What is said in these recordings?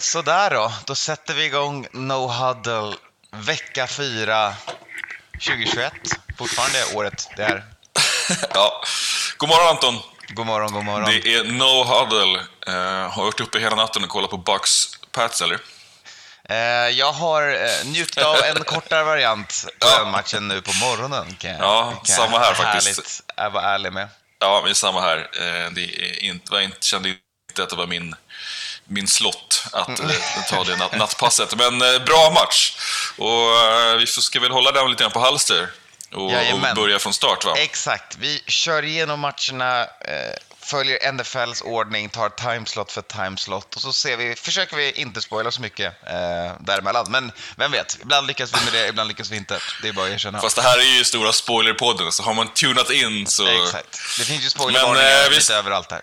Sådär då, då sätter vi igång No Huddle vecka 4 2021. Fortfarande året det är. ja. God morgon Anton! God morgon, god morgon. Det är No Huddle. Uh, har varit uppe hela natten och kollat på Bucks Pats, eller? Uh, jag har uh, njutit av en kortare variant på ja. den matchen nu på morgonen. Kan jag, ja, kan samma här faktiskt. Härligt att vara ärlig med. Ja, men samma här. Uh, det är inte, jag kände inte att det var min min slott att eh, ta det nat nattpasset. Men eh, bra match. Och eh, vi ska väl hålla den lite grann på halster och, och, börja från start va? Exakt. Vi kör igenom matcherna, följer NFLs ordning, tar timeslot för timeslot och så ser vi, försöker vi inte spoila så mycket eh, däremellan. Men vem vet, ibland lyckas vi med det, ibland lyckas vi inte. Det är bara att erkänna. Fast det här är ju stora spoilerpodden, så har man tunat in så... Exakt. Det finns ju spoilervarningar eh, lite överallt här.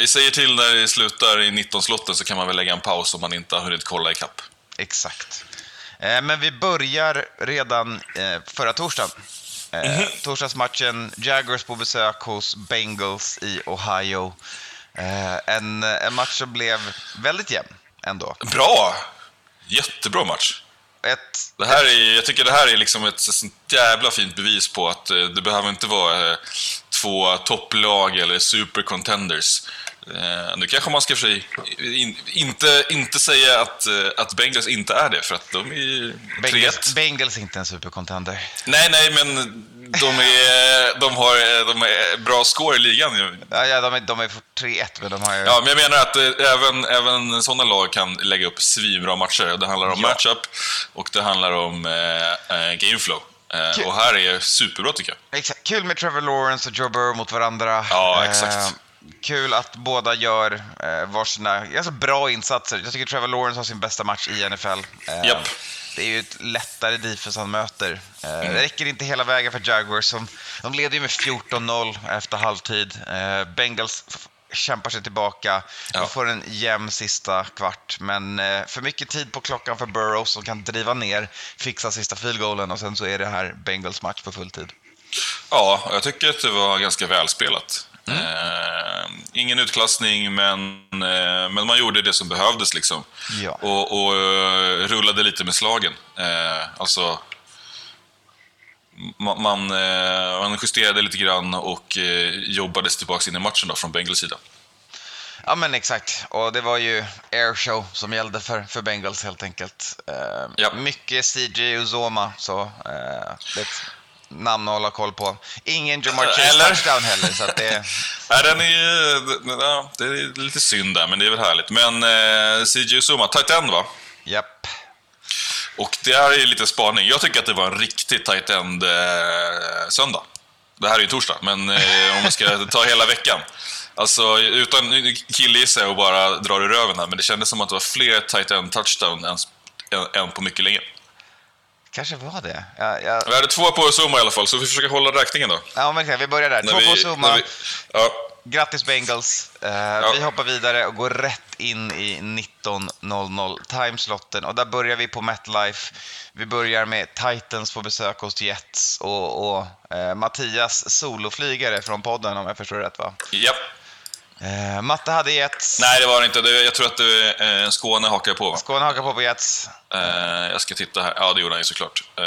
Vi säger till när det slutar i 19-slotten så kan man väl lägga en paus om man inte har hunnit kolla ikapp. Exakt. Eh, men vi börjar redan eh, förra torsdagen. Mm -hmm. Torsdagsmatchen, Jaguars på besök hos Bengals i Ohio. En, en match som blev väldigt jämn ändå. Bra! Jättebra match. Ett, det här är, jag tycker det här är liksom ett sånt jävla fint bevis på att det behöver inte vara två topplag eller super contenders. Eh, nu kanske man ska för sig in, inte, inte säga att, eh, att Bengals inte är det, för att de är ju Bengals, Bengals är inte en supercontender. Nej, nej, men de, är, de har de är bra score i ligan. Ja, ja de är, de är 3-1, men de har ju... Ja, men jag menar att eh, även, även sådana lag kan lägga upp svinbra matcher. Det handlar om ja. matchup och det handlar om eh, gameflow. Eh, och här är superbra tycker jag. Exakt. Kul med Trevor Lawrence och Joe Burrow mot varandra. Ja, exakt. Kul att båda gör eh, varsina alltså bra insatser. Jag tycker Trevor Lawrence har sin bästa match i NFL. Eh, yep. Det är ju ett lättare defense han möter. Eh, mm. Det räcker inte hela vägen för Jaguars. Som, de leder ju med 14-0 efter halvtid. Eh, Bengals kämpar sig tillbaka. Ja. Vi får en jämn sista kvart, men eh, för mycket tid på klockan för Burrow som kan driva ner, fixa sista field goalen och sen så är det här Bengals match på fulltid. Ja, jag tycker att det var ganska välspelat. Mm. Eh, ingen utklassning, men, eh, men man gjorde det som behövdes liksom. Ja. Och, och uh, rullade lite med slagen. Eh, alltså, man, man, eh, man justerade lite grann och eh, jobbade sig tillbaka in i matchen då, från Bengals sida. Ja men exakt, och det var ju airshow som gällde för, för Bengals helt enkelt. Eh, ja. Mycket CJ Uzoma, så eh, det namn att hålla koll på. Ingen Jamar Chase touchdown heller, så det... Nej, den är, ja, det är lite synd där, men det är väl härligt. Men eh, CJ Uzoma, tight end va? Japp. Och det här är lite spaning. Jag tycker att det var en riktigt tight end eh, söndag. Det här är ju torsdag, men eh, om man ska ta hela veckan. Alltså, utan killgissa och bara dra i röven här, men det kändes som att det var fler tight end touchdown än, än, än på mycket länge. Kanske var det. Jag, jag... Vi hade två på Zuma i alla fall, så vi försöker hålla räkningen då. Ja, men vi börjar där. När två vi, på Zuma. Vi, ja. Grattis Bengals! Uh, ja. Vi hoppar vidare och går rätt in i 19.00 timeslotten och där börjar vi på MetLife. Vi börjar med Titans på besök hos Jets och, och uh, Mattias soloflygare från podden om jag förstår rätt va? Ja. Uh, Matte hade Jets. Nej, det var det inte. Jag tror att det, uh, Skåne hakade på. Skåne hakade på på Jets. Uh, jag ska titta här. Ja, det gjorde han ju såklart. Uh,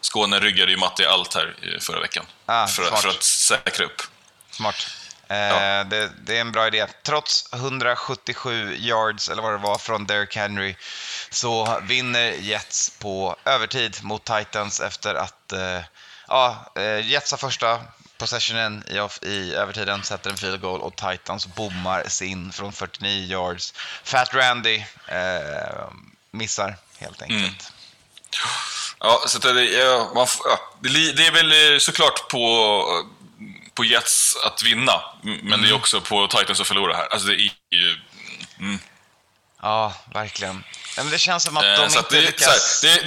Skåne ryggade ju Matte i allt här förra veckan. Ah, för, för, att säkra upp. Smart. Ja. Det, det, är en bra idé. Trots 177 yards, eller vad det var, från Derrick Henry så vinner Jets på övertid mot Titans efter att ja, Jets har första possessionen i, i övertiden, sätter en field goal och Titans bommar sin från 49 yards. Fat Randy eh, missar helt enkelt. Mm. Ja, så det, ja, man, ja, det är väl eh, såklart på, på Jets att vinna, men mm. det är mm. också på Titans att förlora här. Alltså det är ju... Mm. Ja, verkligen. Men det känns som att de eh, inte det, lyckas... Här, det,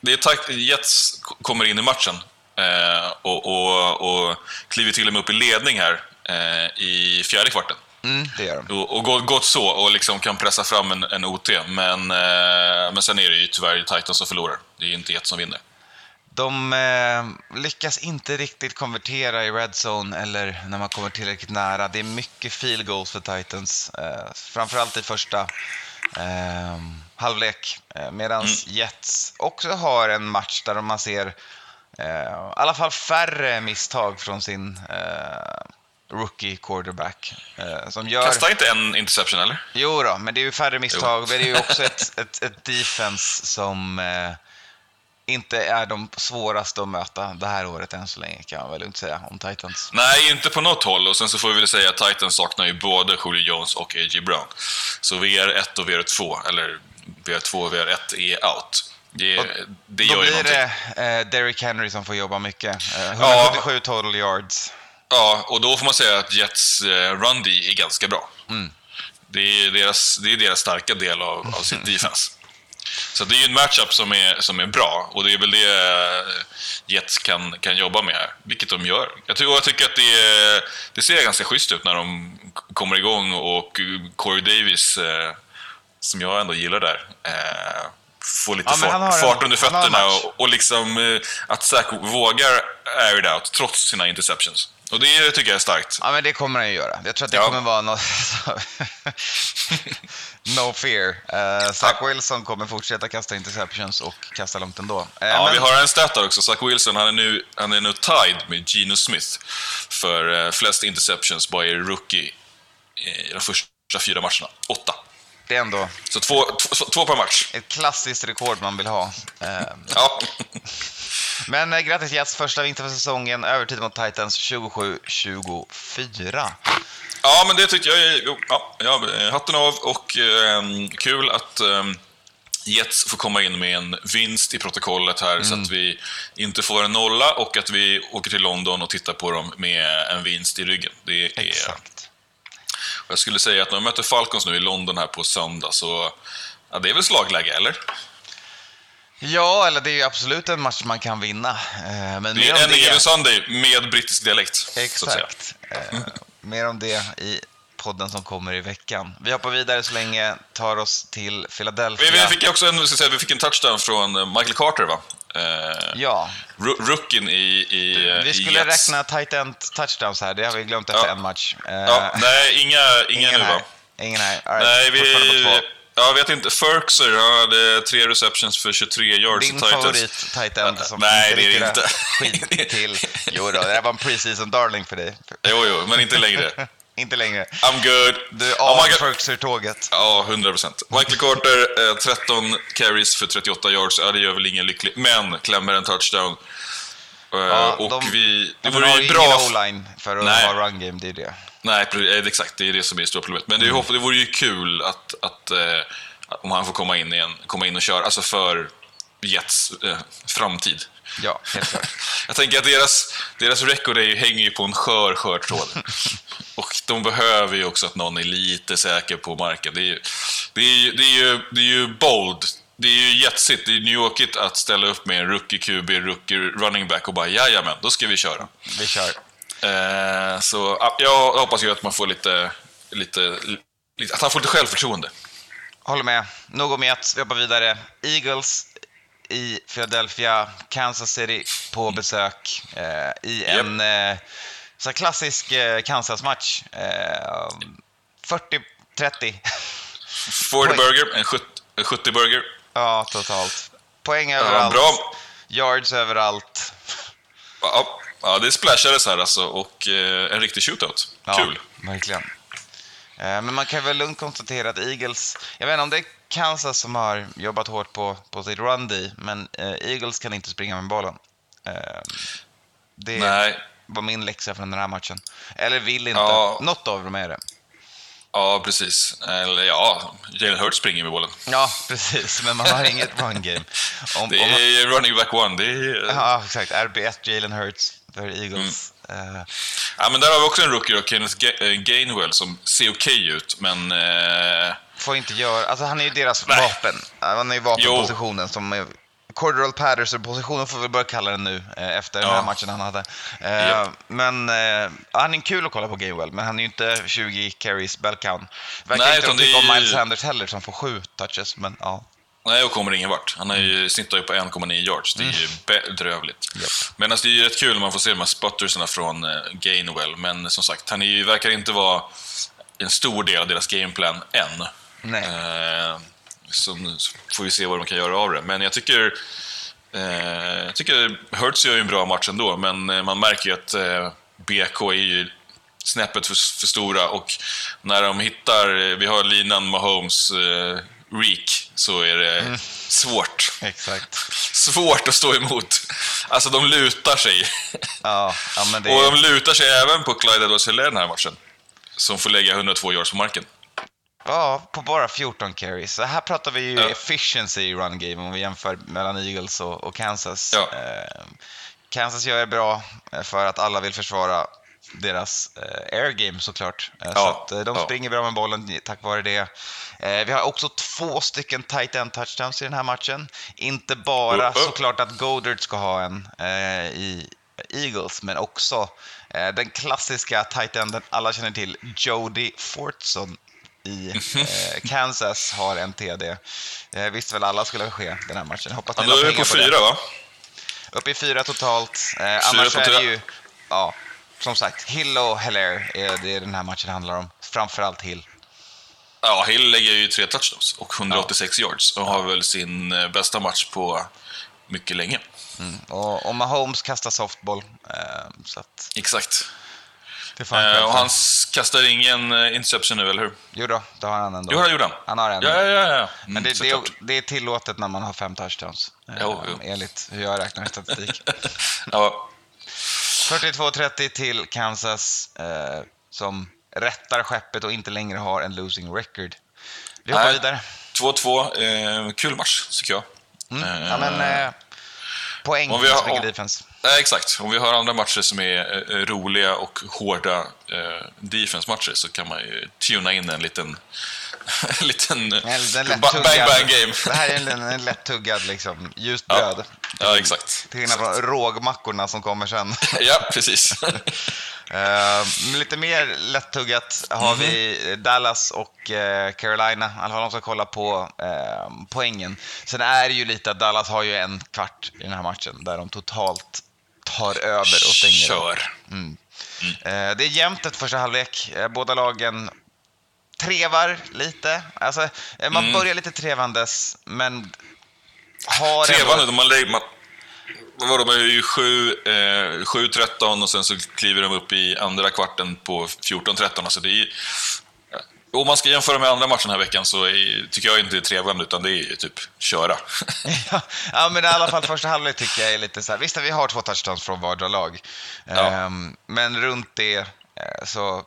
det, det är Jets kommer in i matchen Eh, och, och, och kliver till och med upp i ledning här eh, i fjärde kvarten. Mm, det gör de. Och, och gått, gått så och liksom kan pressa fram en, en OT. Men, eh, men sen är det ju tyvärr Titans som förlorar. Det är ju inte ett som vinner. De eh, lyckas inte riktigt konvertera i red zone eller när man kommer tillräckligt nära. Det är mycket field goals för Titans. Eh, framförallt i första eh, halvlek. Eh, Medan mm. Jets också har en match där man ser eh, i alla fall färre misstag från sin eh, rookie quarterback. Eh, som gör... Kastar inte en interception eller? Jo då, men det är ju färre misstag. Jo. Men det är ju också ett, ett, ett defense som eh, inte är de svåraste att möta det här året än så länge, kan man väl inte säga om Titans. Nej, inte på något håll. Och sen så får vi väl säga att Titans saknar ju både Julio Jones och A.J. Brown. Så VR1 och VR2, eller VR2 och VR1 är out. Det, det gör Då blir det eh, Derrick Henry som får jobba mycket. Eh, 177 ja. total yards. Ja, och då får man säga att Jets eh, run D är ganska bra. Mm. Det, är deras, det är deras starka del av, av sin defense. Så det är ju en matchup som är, som är bra och det är väl det eh, Jets kan, kan jobba med här, vilket de gör. Jag, tycker, jag tycker att det, det ser ganska schysst ut när de kommer igång och Corey Davis, eh, som jag ändå gillar där, eh, får lite ja, fart, fart under fötterna och, och liksom att Zach vågar air it out trots sina interceptions. Och det tycker jag är starkt. Ja, men det kommer han ju göra. Jag tror att det ja. kommer vara något... no fear. Uh, Zach ja. Wilson kommer fortsätta kasta interceptions och kasta långt ändå. Uh, ja, men... vi har en stat där också. Zach Wilson, han är nu, han är nu tied med Geno Smith för uh, flest interceptions by rookie i de första fyra matcherna. Åtta. Det är ändå... Så två, två, två per match. Ett klassiskt rekord man vill ha. ja. Men eh, grattis Jets, första vinter för säsongen, övertid mot Titans 27-24. Ja, men det tycker jag är... Ja, ja, hatten av och eh, kul att eh, Jets får komma in med en vinst i protokollet här mm. så att vi inte får en nolla och att vi åker till London och tittar på dem med en vinst i ryggen. Det är, Exakt. Jag skulle säga att när de möter Falcons nu i London här på söndag så... Ja, det är väl slagläge, eller? Ja, eller det är ju absolut en match man kan vinna. Eh, men det är en given Sunday med brittisk dialekt. Exakt. Eh, mer om det i podden som kommer i veckan. Vi hoppar vidare så länge, tar oss till Philadelphia. Vi, vi fick också en, säga, vi fick en touchdown från eh, Michael Carter, va? Eh, ja. Rookien i, i Vi skulle Jets. räkna tight end touchdowns här, det har vi glömt efter ja. en match. Eh, ja, nej, inga, inga ingen nu va? Ingen här. Right. Nej, vi... Jag vet inte. Ferkser, han hade tre receptions för 23 yards. Din favorit tight end som Nej, det är det inte. Skit till. Jo då, det här var en preseason darling för dig. Jo, jo, men inte längre. inte längre. I'm good. Du är av oh Ferkser-tåget. Ja, 100 procent. Michael Carter, eh, 13 carries för 38 yards. Ja, det gör väl ingen lycklig. Men klämmer en touchdown. Eh, ja, och de, vi... Det vore ju bra... ingen o-line för att Nej. ha run game, det är det. Nej, eh, exakt. Det är det som är det stora problemet. Men det, mm. det vore ju kul att, att eh, om han får komma in, igen, komma in och köra, alltså för Jets eh, framtid. Ja, helt klart. Jag tänker att deras, deras record är, hänger ju på en skör, skör tråd. och de behöver ju också att någon är lite säker på marken. Det är ju, det är, det är ju, det är ju bold. Det är ju jetsigt, det är New Yorkigt att ställa upp med en rookie QB, rookie running back och bara jajamän, då ska vi köra. Vi kör. Eh, så jag hoppas ju att man får lite, lite, lite, att han får lite självförtroende. Håller med. Nog om ett. Vi hoppar vidare. Eagles i Philadelphia, Kansas City på besök eh, i yep. en eh, så klassisk eh, Kansas-match. Eh, 40-30. 40 burger, en 70 burger. Ja, totalt. Poäng överallt. Ja, bra. Yards överallt. Ja, ja, det splashades här alltså och eh, en riktig shootout. Kul. Ja, verkligen. Eh, men man kan väl lugnt konstatera att Eagles, jag vet inte om det är Kansas som har jobbat hårt på, på sitt run men eh, Eagles kan inte springa med bollen. Eh, det Nej. Var min läxa från den här matchen. Eller vill inte. Ja. Något av dem är det. Ja, precis. Eller ja, Jalen Hurts springer med bollen. Ja, precis, men man har inget run game. Om, det är man... running back one. Det är... Ja, exakt. RB1 Jalen Hurts för Eagles. Mm. Uh... Ja, men där har vi också en rookie då, Kenneth eh, Gainwell, som ser okej okay ut, men... Uh... Får inte göra... Alltså, han är ju deras Nej. vapen. Han är ju vapenpositionen som är Corderal Patterson-positionen får vi börja kalla den nu eh, efter ja. den här matchen han hade. Eh, yep. Men eh, han är kul att kolla på Gainwell, men han är ju inte 20 carries bellcount. Verkar Nej, inte tycka om Miles Sanders heller som får sju touches, men ja. Nej, och kommer ingen vart. Han är ju, snittar ju på 1,9 yards. Det är ju mm. bedrövligt. Yep. Men alltså, det är ju rätt kul när man får se de här sputtersarna från eh, Gainwell. Men som sagt, han är ju, verkar inte vara en stor del av deras gameplan än. Nej. Eh, så, får vi se vad de kan göra av det. Men jag tycker, eh, jag tycker Hurts gör ju en bra match ändå, men eh, man märker ju att eh, BK är ju snäppet för, för stora och när de hittar, vi har linan Mahomes, eh, Reek, så är det mm. svårt. Exakt. Svårt att stå emot. Alltså de lutar sig. Ja, ja, men det... Och de lutar sig även på Clyde edwards den här matchen. Som får lägga 102 yards på marken. Ja, på bara 14 carries. Så här pratar vi ju ja. efficiency i run game om vi jämför mellan Eagles och, och Kansas. Ja. Eh, Kansas gör det bra eh, för att alla vill försvara deras eh, air game såklart. Eh, ja, så att, eh, de springer bra med bollen tack vare det. Eh, vi har också två stycken tight end touchdowns i den här matchen. Inte bara uh, uh. såklart att Goddard ska ha en i Eagles, men också den klassiska tight enden alla känner till, Jody Fortson i eh, Kansas har en TD. Eh, visste väl alla skulle ske den här matchen. Hoppas ni ja, då är vi på fyra det. va? Uppe i fyra totalt. Eh, annars är det ju, ja, som sagt, Hill och Heller är det den här matchen handlar om. Framförallt Hill. Ja, Hill lägger ju tre touchdowns och 186 ja. yards och har väl sin eh, bästa match på mycket länge. Mm. Och, och Mahomes kastar softball. Eh, så att... Exakt. Eh, och han kastar ingen eh, interception nu, eller hur? Jo då, det har han ändå. Jo, det gjorde han. Han har en. Ja, ja, ja. ja. Mm, Men det, det, är, det, är tillåtet när man har fem touchdowns. Jo, jo. Enligt hur jag räknar i statistik. ja. 42-30 till Kansas eh, som rättar skeppet och inte längre har en losing record. Vi hoppar vidare. 2-2. Eh, kul match, tycker jag. Mm. Ja, men, eh, poäng om vi har, om, defense. Eh, exakt. Om vi har andra matcher som är eh, roliga och hårda eh, defense-matcher så kan man ju tuna in en liten en liten bang bang game. Det här är en, en lätt tuggad liksom, ljust bröd. Ja, ja exakt. Till skillnad från rågmackorna som kommer sen. ja, precis. uh, lite mer lättuggat har mm -hmm. vi Dallas och uh, Carolina. I alla fall de ska kolla på uh, poängen. Sen är det ju lite att Dallas har ju en kvart i den här matchen där de totalt tar över och stänger. Kör. Mm. Mm. Det är jämnt ett första halvlek. Båda lagen trevar lite. Alltså, eh, man mm. börjar lite trevandes, men har Trevande, ändå... man, lägger, man, vadå, man är ju 7-13 eh, och sen så kliver de upp i andra kvarten på 14-13. Alltså det är, om man ska jämföra med andra matcher den här veckan så är, tycker jag inte det är trevande, utan det är typ köra. ja, ja, men i alla fall första halvlek tycker jag är lite så här. Visst, vi har två touchdowns från vardera lag. Ja. Um, men runt det så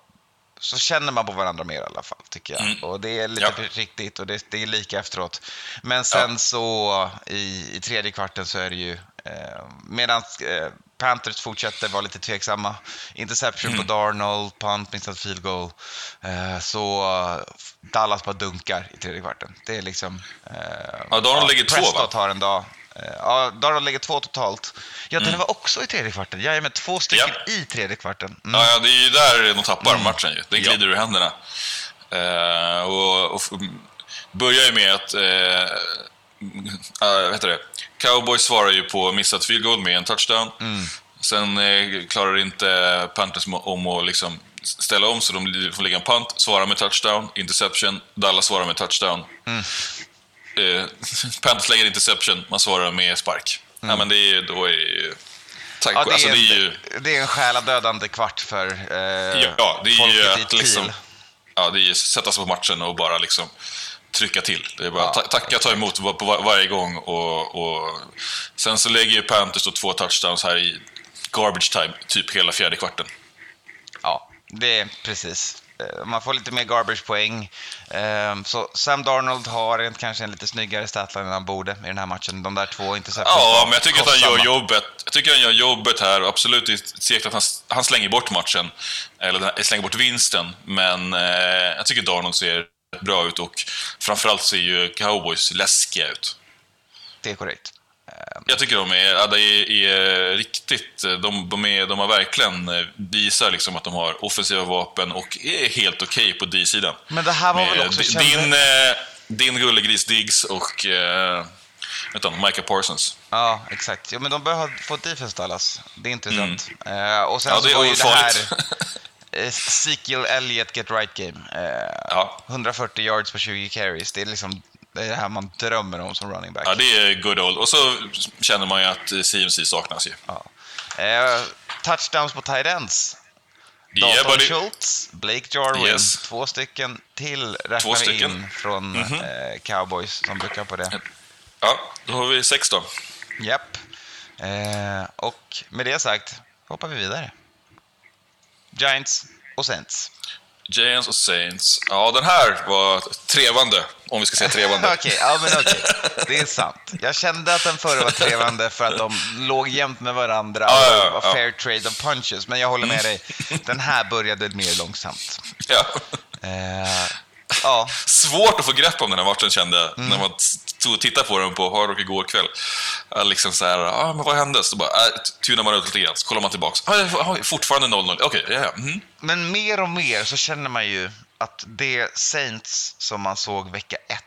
så känner man på varandra mer i alla fall, tycker jag. Mm. Och det är lite ja. riktigt och det, det, är lika efteråt. Men sen ja. så i, i tredje kvarten så är det ju, eh, medan eh, Panthers fortsätter vara lite tveksamma, interception mm. på Darnold, punt, missat field goal, eh, så Dallas bara dunkar i tredje kvarten. Det är liksom... Eh, ja, Darnold ja, lägger två va? har en dag. Eh, ja, Darnold lägger två totalt. Ja, mm. den var också i tredje kvarten. Jag är med två stycken ja. i tredje kvarten. Mm. Ja, ja, det är ju där de tappar mm. matchen ju. Den glider ja. ur händerna. Uh, och, och börjar ju med att... Vad heter det? Cowboys svarar ju på missat field goal med en touchdown. Mm. Sen uh, klarar inte Panthers om att liksom ställa om så de får lägga en punt, svara med touchdown, interception, Dallas svarar med touchdown. Mm eh, Panthers lägger interception, man svarar med spark. Mm. Ja, men det är, då är ju... Tack, ja, det, är, alltså, det, är ju... det är en själadödande kvart för eh, Ja, det är ju att liksom... Ja, det är ju sätta sig på matchen och bara liksom trycka till. Det är bara ja, tacka, ta emot på var, varje gång och, och... Sen så lägger ju Panthers då två touchdowns här i garbage time, typ hela fjärde kvarten. Ja, det är precis. Eh, man får lite mer garbage-poäng. Ehm, så Sam Darnold har kanske en lite snyggare statline än han borde i den här matchen. De där två interceptions Ja, men jag tycker att han gör jobbet. Jag tycker han gör jobbet här. Absolut, det är segt att han, han slänger bort matchen. Eller slänger bort vinsten. Men eh, jag tycker Darnold ser bra ut och framförallt ser ju Cowboys läskiga ut. Det är korrekt. Jag tycker de är, ja, är, är riktigt... De, de, är, de har verkligen eh, visar liksom att de har offensiva vapen och är helt okej okay på D-sidan. Men det här var väl också... Din, kände... Eh, din gullegris Diggs och vet du, Micah Parsons. Ja, exakt. Jo, men de behöver få defense Dallas. Det är intressant. Mm. Uh, och sen ja, det så var ju det här... Ezekiel Elliott get right game. Eh, ja. 140 yards på 20 carries. Det är liksom det är det här man drömmer om som running back. Ja, det är good old. Och så känner man ju att CMC saknas ju. Ja. Eh, touchdowns på tight ends. Dalton yeah, Schultz, Blake Jarwin, yes. två stycken till räknar vi in från mm -hmm. eh, Cowboys som brukar på det. Ja, då har vi sex då. Japp. Eh, och med det sagt hoppar vi vidare. Giants och Saints. Giants och Saints. Ja, den här var trevande, om vi ska säga trevande. okej, ja men okej. Det är sant. Jag kände att den förra var trevande för att de låg jämt med varandra och ja, ja, var fair trade of punches. Men jag håller med dig. Den här började mer långsamt. Ja. Eh, ja. Svårt att få grepp om den här matchen kände jag, mm. när man stod och tittade på den på Hard Rock igår kväll. Liksom så här, ah, men vad hände? Så bara, äh, tunar man ut lite grann, så kollar man tillbaks. Ah, fortfarande 0-0. Okej, okay, ja. Mm. Men mer och mer så känner man ju att det Saints som man såg vecka ett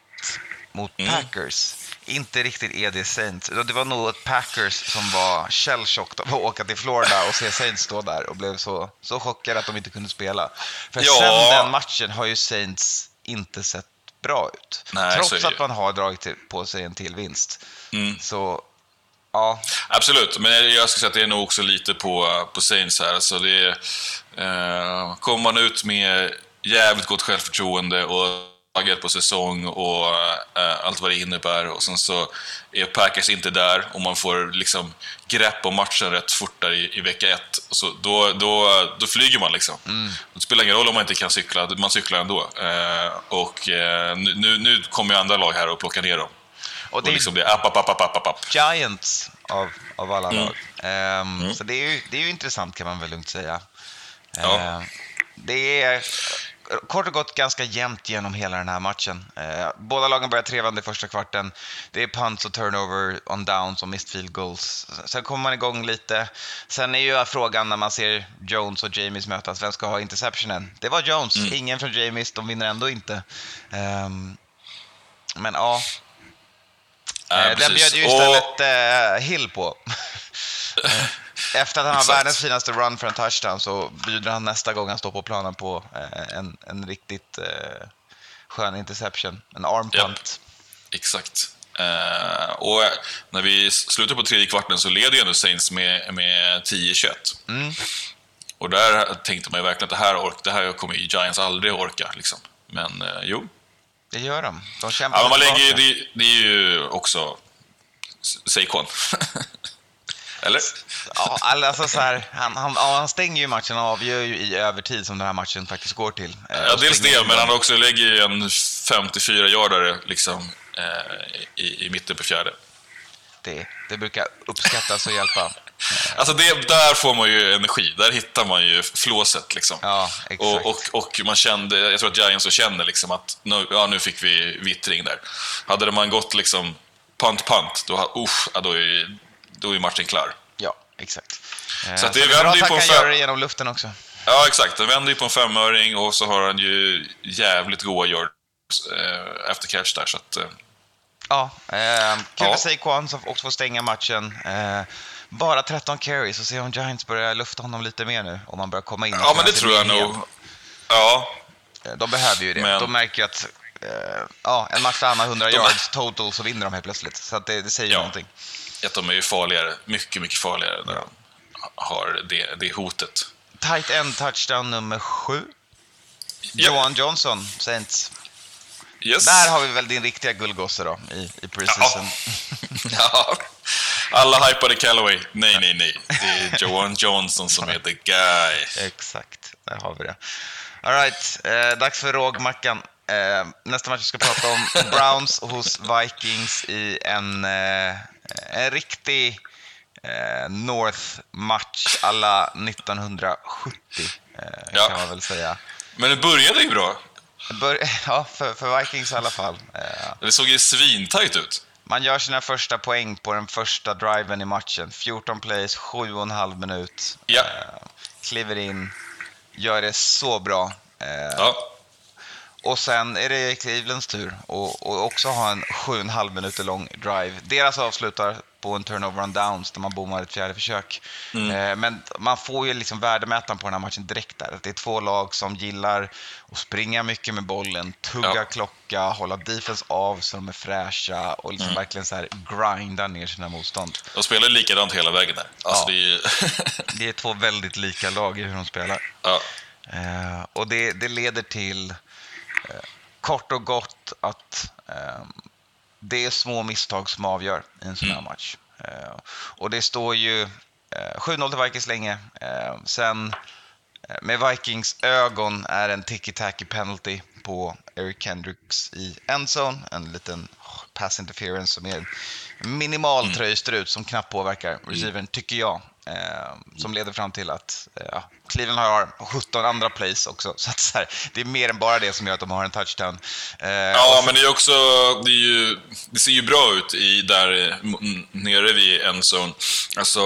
mot mm. Packers inte riktigt är det Saints. Det var nog ett Packers som var shellshocked av att åka till Florida och se Saints stå där och blev så, så chockade att de inte kunde spela. För ja. sen den matchen har ju Saints inte sett bra ut. Nej, Trots att man har dragit på sig en till vinst. Mm. Så, ja. Absolut, men jag skulle säga att det är nog också lite på, på Saints här. Alltså det eh, kommer man ut med jävligt gott självförtroende och taggad på säsong och äh, allt vad det innebär. Och sen så är Packers inte där och man får liksom grepp om matchen rätt fort där i, i vecka ett. Och så, då, då, då flyger man liksom. Mm. Det spelar ingen roll om man inte kan cykla, man cyklar ändå. Äh, och äh, nu, nu kommer ju andra lag här och plockar ner dem. Och det, och liksom det app, app, app, app, app, app. Giants av, av alla mm. lag. Um, mm. Så det är, ju, det är ju intressant kan man väl lugnt säga. Ja. Uh, det är kort och gott ganska jämnt genom hela den här matchen. Eh, båda lagen börjar trevande i första kvarten. Det är punts och turnover on downs och missed field goals. Sen kommer man igång lite. Sen är ju frågan när man ser Jones och Jamies mötas, vem ska ha interceptionen? Det var Jones, mm. ingen från Jamies, de vinner ändå inte. Um, men ja. eh, den bjöd ju istället och... eh, Hill på. Efter att han har världens finaste run för en touchdown så bjuder han nästa gång han står på planen på eh, en, en riktigt eh, skön interception, en arm punt. Yep. Exakt. Uh, och när vi slutar på tredje kvarten så leder ju ändå Saints med, med 10-21. Mm. Och där tänkte man ju verkligen att det här, ork, det här kommer ju Giants aldrig orka. Liksom. Men uh, jo. Det gör de. De kämpar ja, man lägger, det, det är ju också Saquon. Eller? Ja, alltså så här, han, han, han stänger ju matchen och avgör ju i övertid som den här matchen faktiskt går till. Eh, ja, dels det, men han också lägger ju en 54-yardare liksom, eh, i, i mitten på fjärde. Det, det brukar uppskattas och hjälpa. Alltså det, där får man ju energi, där hittar man ju flåset. Liksom. Ja, och, och, och, man kände, jag tror att Giants känner liksom att nu, ja, nu fick vi vittring där. Hade man gått liksom punt-punt, då, uh, då, är, då är matchen klar. Ja, exakt. Så att det vänder ju på en fem... det genom luften också. Ja, exakt. Den vänder ju på en femöring och så har han ju jävligt goa yards eh, efter catch där. Så att, eh. Ja, eh, kul ja. för Saquon som också får stänga matchen. Eh, bara 13 carries och se om Giants börjar lufta honom lite mer nu. Om man börjar komma in. Ja, men det tror jag nog. Ja. Eh, de behöver ju det. Men... De märker ju att eh, ja, en match där han har 100 de... yards total så vinner de helt plötsligt. Så det, det säger ja. någonting att de är ju farligare, mycket, mycket farligare när de har det, det hotet. Tight end touchdown nummer sju. Yep. Johan Johnson, Saints. Yes. Där har vi väl din riktiga guldgosse då, i, i preseason. Ja. ja. Alla hypade Callaway. Nej, nej, nej. Det är Johan Johnson som är the guy. Exakt, där har vi det. All right, eh, dags för rågmackan. Eh, nästa match vi ska prata om Browns hos Vikings i en eh, en riktig eh, North-match alla 1970, eh, ja. kan man väl säga. Men det började ju bra. Bör ja, för, för, Vikings i alla fall. Eh, det såg ju svintajt ut. Man gör sina första poäng på den första driven i matchen. 14 plays, 7,5 minut. Ja. Eh, kliver in, gör det så bra. Eh, ja. Och sen är det Clevelands tur att också ha en 7,5 minuter lång drive. Deras avslutar på en turnover on downs där man bommar ett fjärde försök. Mm. Eh, men man får ju liksom värdemätaren på den här matchen direkt där. Det är två lag som gillar att springa mycket med bollen, tugga ja. klocka, hålla defense av så de är fräscha och liksom mm. verkligen så här grinda ner sina motstånd. De spelar likadant hela vägen där. Alltså ja. det, är... det är två väldigt lika lag i hur de spelar. Ja. Eh, och det, det, leder till kort och gott att eh, det är små misstag som avgör i en sån här mm. match. Eh, och det står ju 7-0 eh, till Vikings länge. Eh, sen med Vikings ögon är en ticky-tacky penalty på Eric Kendricks i endzone. En liten pass interference som är minimal mm. tröjstrut som knappt påverkar receivern, tycker jag. Eh, som leder fram till att eh, Cleveland har 17 andra plays också. Så, att, så här, det är mer än bara det som gör att de har en touchdown. Eh, ja, så... men det är också... Det, är ju, det, ser ju bra ut i, där nere vid endzone. Alltså,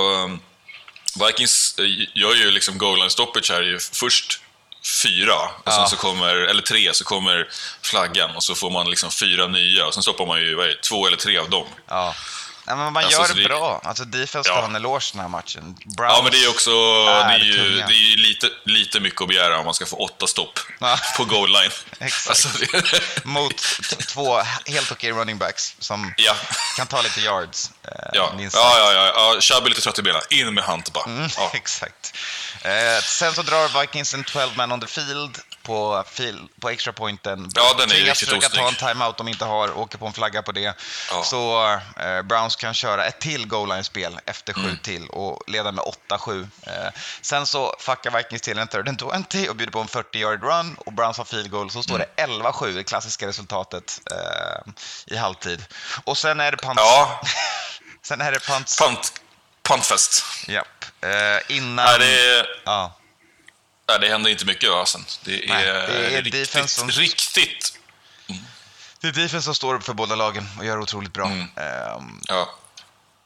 Vikings gör ju liksom goal line stoppage här först fyra, och ja. sen så kommer, eller tre, så kommer flaggan och så får man liksom fyra nya och sen stoppar man ju vad är, två eller tre av dem. Ja. Ja, men man alltså, gör det, det bra. Alltså, defense ska ja. ha en eloge den här matchen. Browns ja, men det är också är det är ju, det är lite, lite mycket att begära om man ska få åtta stopp ja. på goal line. Exakt. Alltså, det... Mot två helt okej running backs som ja. kan ta lite yards. Eh, ja. ja, ja, ja, ja. Kör lite trött i benen. In med Hunt bara. Mm, ja. Exakt. Eh, sen så drar Vikings en 12 man on the field på, fil, på extra pointen. Ja, den är Tvingas försöka ta en timeout de inte har, åker på en flagga på det. Ja. Så eh, Browns kan köra ett till goal line-spel efter sju mm. till och leda med 8-7. Eh, sen så fuckar Vikings till en third and 20 och bjuder på en 40-yard run och Browns har field goal. Så står mm. det 11-7, det klassiska resultatet eh, i halvtid. Och sen är det punt. Ja. sen är det punt. punt. Puntfest. Japp. Eh, innan... Nej, det... Ja. Nej, det händer inte mycket i Ösen. Det är, Nej, det är riktigt, som... riktigt... Mm. Det är defense som står upp för båda lagen och gör otroligt bra. Mm. Um, ja.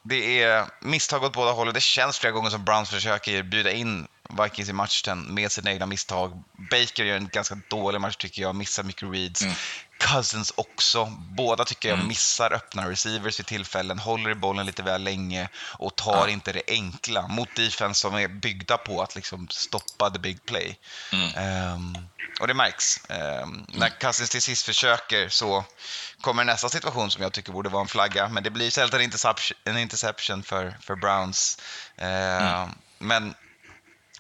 Det är misstag åt båda håll det känns flera gånger som Browns försöker bjuda in Vikings i matchen med sina egna misstag. Baker gör en ganska dålig match tycker jag, missar mycket reads. Mm. Cousins också. Båda tycker jag mm. missar öppna receivers vid tillfällen, håller i bollen lite väl länge och tar ja. inte det enkla mot defense som är byggda på att liksom stoppa the big play. Mm. Um, och det märks. Um, när Cousins till sist försöker så kommer nästa situation som jag tycker borde vara en flagga, men det blir istället en interception, en interception för, för Browns. Uh, men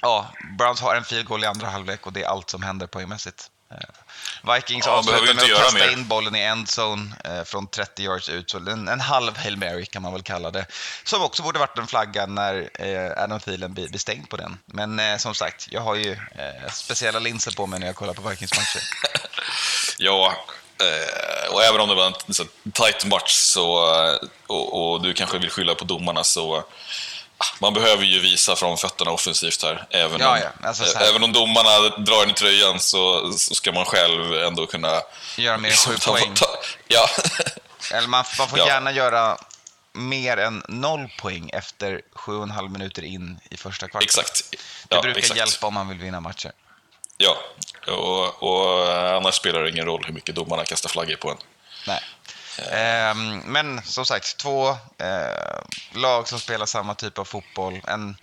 ja, Browns har en field goal i andra halvlek och det är allt som händer poängmässigt. Eh, Vikings ja, avslutar med att kasta in bollen i endzone eh, från 30 yards ut, så en, en halv Hail Mary kan man väl kalla det. Som också borde varit en flagga när eh, Adam Thielen blir stängd på den. Men eh, som sagt, jag har ju speciella linser på mig när jag kollar på Vikings matcher. ja, och även om det var en tight match så, och, och, du kanske vill skylla på domarna så man behöver ju visa från fötterna offensivt här. Även, ja, om, ja. Alltså, här... även om domarna drar in i tröjan så, så, ska man själv ändå kunna... Göra mer än sju poäng. Ta, ja. Eller man, man får ja. gärna göra mer än noll poäng efter sju och en halv minuter in i första kvarten. Exakt. Ja, det brukar exakt. hjälpa om man vill vinna matcher. Ja, och, och annars spelar det ingen roll hur mycket domarna kastar flaggor på en. Nej. Ehm, men som sagt, två eh, lag som spelar samma typ av fotboll. En,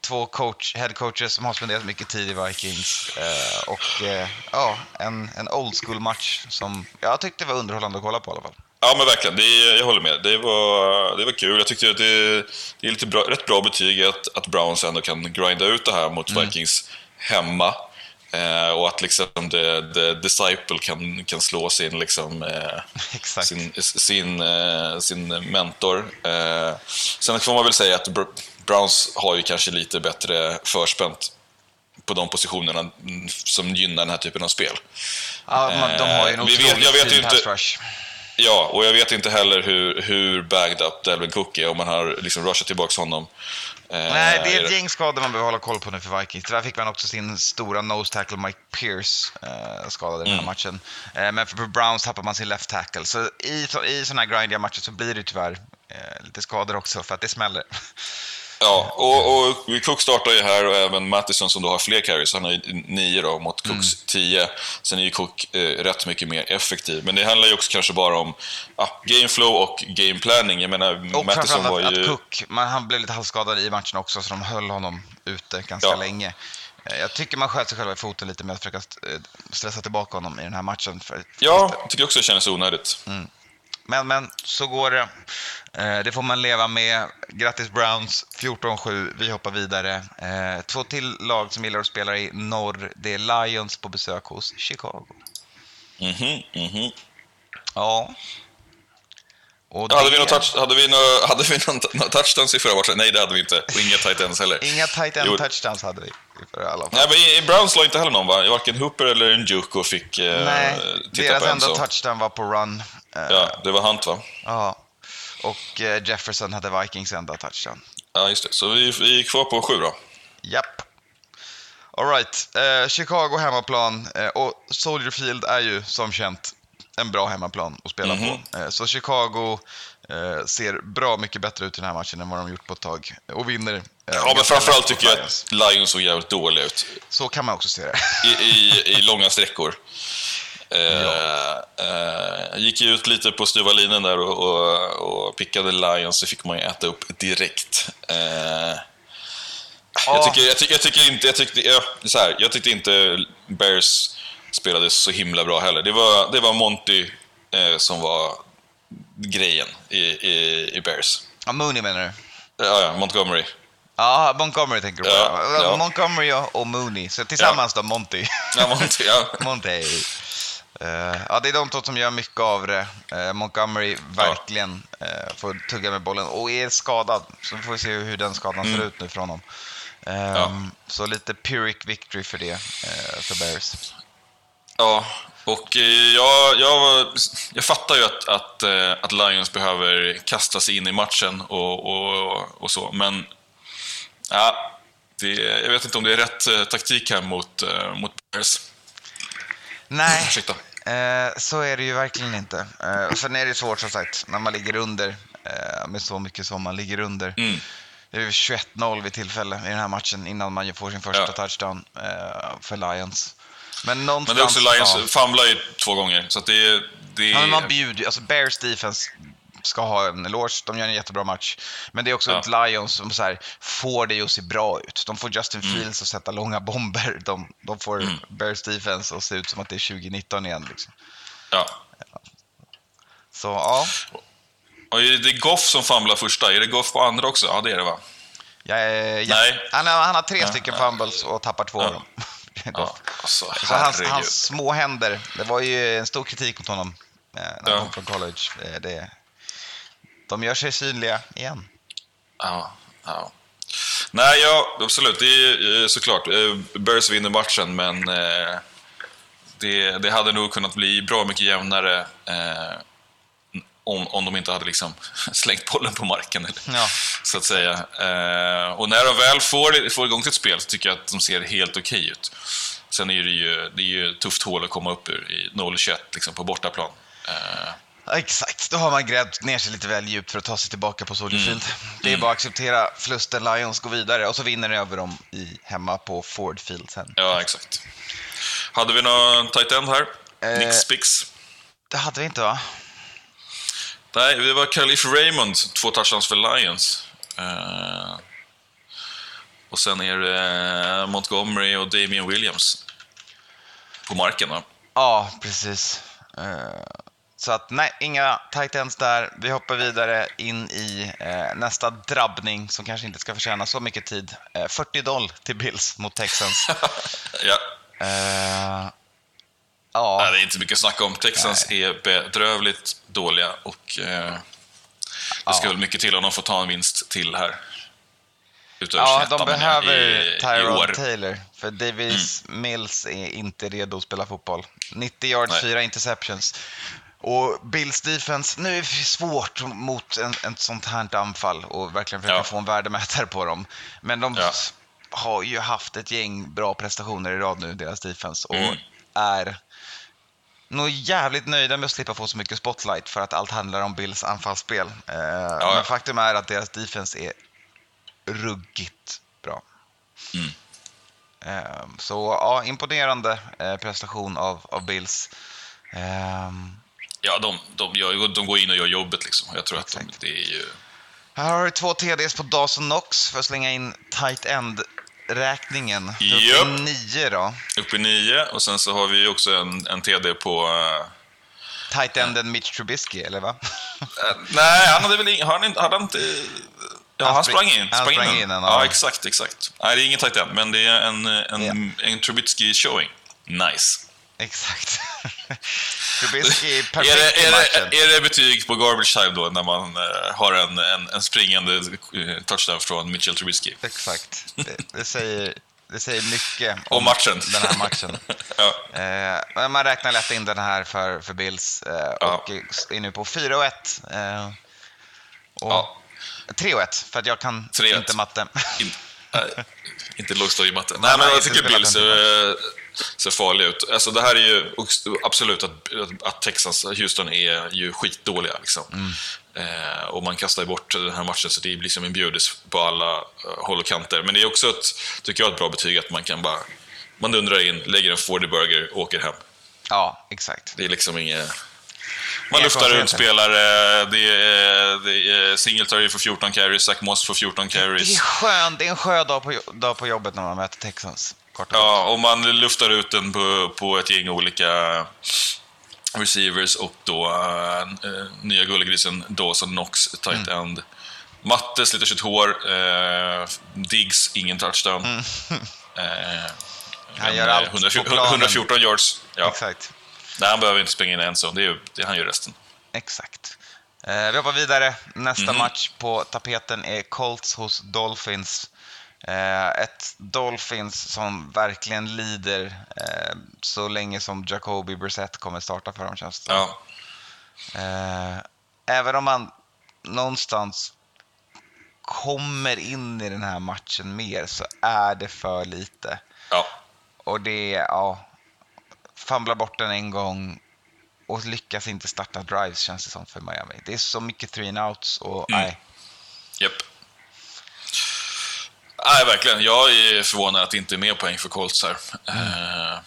två coach, headcoacher som har spenderat mycket tid i Vikings. Eh, och eh, ja, en, en old school-match som jag tyckte var underhållande att kolla på i alla fall. Ja, men verkligen. Det, jag håller med. Det var, det var kul. Jag tyckte att det, det är lite bra, rätt bra betyg att, att Browns ändå kan grinda ut det här mot mm. Vikings hemma. Eh, och att liksom the, the disciple kan, kan slå sin, liksom, eh, sin, sin, eh, sin mentor. Eh, sen får man väl säga att Browns har ju kanske lite bättre förspänt på de positionerna som gynnar den här typen av spel. Ja, de har ju en otroligt vet, jag vet fin inte, rush. Ja, och jag vet inte heller hur, hur bagged up Delvin Cook är, om man har liksom rushat tillbaka honom. Eh, Nej, det är ett gäng skador man behöver hålla koll på nu för Vikings. Där fick man också sin stora nose tackle Mike Pierce eh, skadad i den här mm. matchen. Eh, men för Browns tappar man sin left tackle. Så i, i sådana här grindiga matcher så blir det tyvärr eh, lite skador också för att det smäller. Ja, och, och Cook startar ju här och även Mattison som då har fler carries. Han har ju nio då mot Cooks mm. tio. Sen är ju Cook eh, rätt mycket mer effektiv. Men det handlar ju också kanske bara om ah, game flow och game planning. Jag menar, och Mattison var ju... att Cook, man, han blev lite halvskadad i matchen också, så de höll honom ute ganska ja. länge. Eh, jag tycker man sköt sig själva i foten lite med att försöka eh, stressa tillbaka honom i den här matchen. För... Ja, jag tycker också det kändes onödigt. Mm. Men, men så går det. Eh, det får man leva med. Grattis Browns, 14-7. Vi hoppar vidare. Eh, två till lag som gillar att spela i norr. Det är Lions på besök hos Chicago. Mhm, mm mhm. Ja. Och det... hade, vi touch, hade vi hade touchdowns i förra matchen? Nej, det hade vi inte. Och inga tight ends heller. Inga tight end touchdowns hade vi i förra alla fall. Nej, men Browns la inte heller någon, va? Varken Hooper eller Njuko fick eh, Nej, titta deras på enda touchdown var på run. Ja, det var Hunt, va? Ja. Och eh, Jefferson hade Vikings enda touchdown. Ja, just det. Så vi, vi är kvar på sju då? Japp. Alright. Eh, Chicago hemmaplan eh, och Soldier Field är ju som känt en bra hemmaplan att spela mm -hmm. på. Eh, så Chicago eh, ser bra mycket bättre ut i den här matchen än vad de gjort på ett tag och vinner. Eh, ja, men framförallt tycker jag att Lions såg jävligt dåliga ut. Så kan man också se det. I, i, i långa sträckor. Ja. Eh, gick ju ut lite på styva linjen där och, och, och pickade Lions, så fick man ju äta upp direkt. Eh, jag, tycker, jag, tycker, jag tycker inte, jag tyckte, ja, så här, jag tyckte inte Bears spelade så himla bra heller. Det var, det var Monty eh, som var grejen i, i, i Bears. Ja, Mooney menar du? Ja, ja, Montgomery. Ja, Montgomery tänker du på. Ja, ja. Montgomery och Mooney, så tillsammans ja. då Monty. Ja, Monty, ja. Monty. Uh, ja, det är de två som gör mycket av det. Uh, Montgomery verkligen uh, får tugga med bollen och är skadad. Så vi får se hur den skadan mm. ser ut nu för honom. Um, ja. Så lite Pyrrhic victory för det, för Bears. Ja, och jag, jag, jag fattar ju att, att, att Lions behöver kasta sig in i matchen och, och, och så, men ja, det, jag vet inte om det är rätt taktik här mot, mot Bears. Nej, Ursäkta. Eh, så är det ju verkligen inte. Eh, sen är det svårt som sagt när man ligger under eh, med så mycket som man ligger under. Mm. Det är 21-0 vid tillfälle i den här matchen innan man får sin första ja. touchdown eh, för Lions. Men, men det är också Lions ja. famlar ju två gånger. Så det, det... Ja, men man bjuder alltså Bears defense ska ha en eloge. De gör en jättebra match. Men det är också ja. ett Lions som så här, får det att se bra ut. De får Justin mm. Fields att sätta långa bomber. De, de får mm. Bears defense att se ut som att det är 2019 igen. Liksom. Ja. Så, ja. Och är det Goff som famlar första? Är det Goff på andra också? Ja, det är det va? Ja, ja. Nej. Han, har, han har tre stycken fumbles och tappar två av dem. Ja, alltså, så hans, hans, små händer, det var ju en stor kritik mot honom eh, när han kom från college. Eh, det, de gör sig synliga igen. Ja, ja. Nej, ja, absolut. Det är eh, såklart. Bears vinner matchen, men det, det hade nog kunnat bli bra mycket jämnare om, om de inte hade liksom slängt bollen på marken, ja. så att säga. och när de väl får, får igång sitt spel så tycker jag att de ser helt okej okay ut. Sen är det ju, det är ju tufft hål att komma upp ur i 0-21 liksom på bortaplan. Exakt, då har man grävt ner sig lite väl djupt för att ta sig tillbaka på Soldier Field. Mm. Det är mm. bara att acceptera förlusten, Lions går vidare och så vinner ni över dem i, hemma på Ford Field sen. Ja, exakt. Hade vi någon tight end här? Eh, Nick Spix? Det hade vi inte va? Nej, det var Calif Raymond, två touchdowns för Lions. Eh, och sen är det Montgomery och Damian Williams på marken va? Ja, precis. Eh, så att nej, inga tight ends där. Vi hoppar vidare in i eh, nästa drabbning som kanske inte ska förtjäna så mycket tid. Eh, 40 doll till Bills mot Texans. ja. Ja. Nej, det är inte mycket att snacka om. Texans nej. är bedrövligt dåliga och eh, det ska ja. väl mycket till om de får ta en vinst till här. Utöver ja, de behöver Tyrod Taylor. För Davis mm. Mills är inte redo att spela fotboll. 90 yards, 4 interceptions. Och Bills defense, nu är det svårt mot en, en sånt här anfall och verkligen försöka ja. få en värdemätare på dem. Men de ja. har ju haft ett gäng bra prestationer i rad nu, deras defense, och mm. är nog jävligt nöjda med att slippa få så mycket spotlight för att allt handlar om Bills anfallsspel. Eh, ja, men faktum är att deras defense är ruggigt bra. Mm. Ehm, så ja, imponerande eh, prestation av, av Bills. Ehm, ja, de, de, gör, de går in och gör jobbet liksom. Jag tror Exakt. att de, det är ju... Här har du två TDs på Dawson Knox för att slänga in tight end räkningen. Upp i nio då. Upp i nio och sen så har vi också en, en TD på... Uh, tight enden Mitch Trubisky, eller va? uh, nej, han hade väl han, hade han inte... Ja, han, han sprang in. Han sprang in, in ja. ja, exakt, exakt. Nej, det är ingen tight end, men det är en, en, yeah. en Trubisky-showing. Nice. Exakt. Trubisky perfekt är det, är, det, är det betyg på garbage time då när man uh, har en, en, en springande uh, touchdown från Mitchell Trubisky? Exakt. Det, det, säger, det säger mycket om, om matchen. den här matchen. ja. uh, man räknar lätt in den här för, för Bills och är nu på 4-1. och ja. 3-1, för att jag kan inte matte. In, inte lågstadiematte. Nej, men jag tycker Bills ser farliga ut. Alltså det här är ju absolut att, att Texans, Houston är ju skitdåliga. Liksom. Mm. Eh, och man kastar bort den här matchen så det blir som en bjudis på alla uh, håll och kanter. Men det är också ett, tycker jag, ett bra betyg att man kan bara, man dundrar in, lägger en 40-burger och åker hem. Ja, exakt. Det är liksom inget... Man luftar runt spelare, det är, det är Singletary för 14 carries, Zach Moss för 14 carries. Det är, skön, det är en skön dag på, dag på jobbet när man möter Texans. Ja, och man luftar ut den på, på ett gäng olika receivers och då äh, nya gullegrisen Dawson Knox, tight mm. end. Matte sliter sitt hår, äh, Diggs, ingen touchdown. Mm. äh, han gör allt 114, 114 yards. Ja. Exakt. Nej, han behöver inte springa in en så, det, är, det han gör resten. Exakt. Eh, vi hoppar vidare. Nästa mm. match på tapeten är Colts hos Dolphins. Eh, ett Dolphins som verkligen lider eh, så länge som Jacoby Brissett kommer starta för dem känns det ja. Eh, även om man någonstans kommer in i den här matchen mer så är det för lite. Ja. Och det är, ja, famla bort den en gång och lyckas inte starta drives känns det som för Miami. Det är så mycket three and outs och mm. nej. Yep. Nej, verkligen. Jag är förvånad att det inte är mer poäng för Colts här. Mm.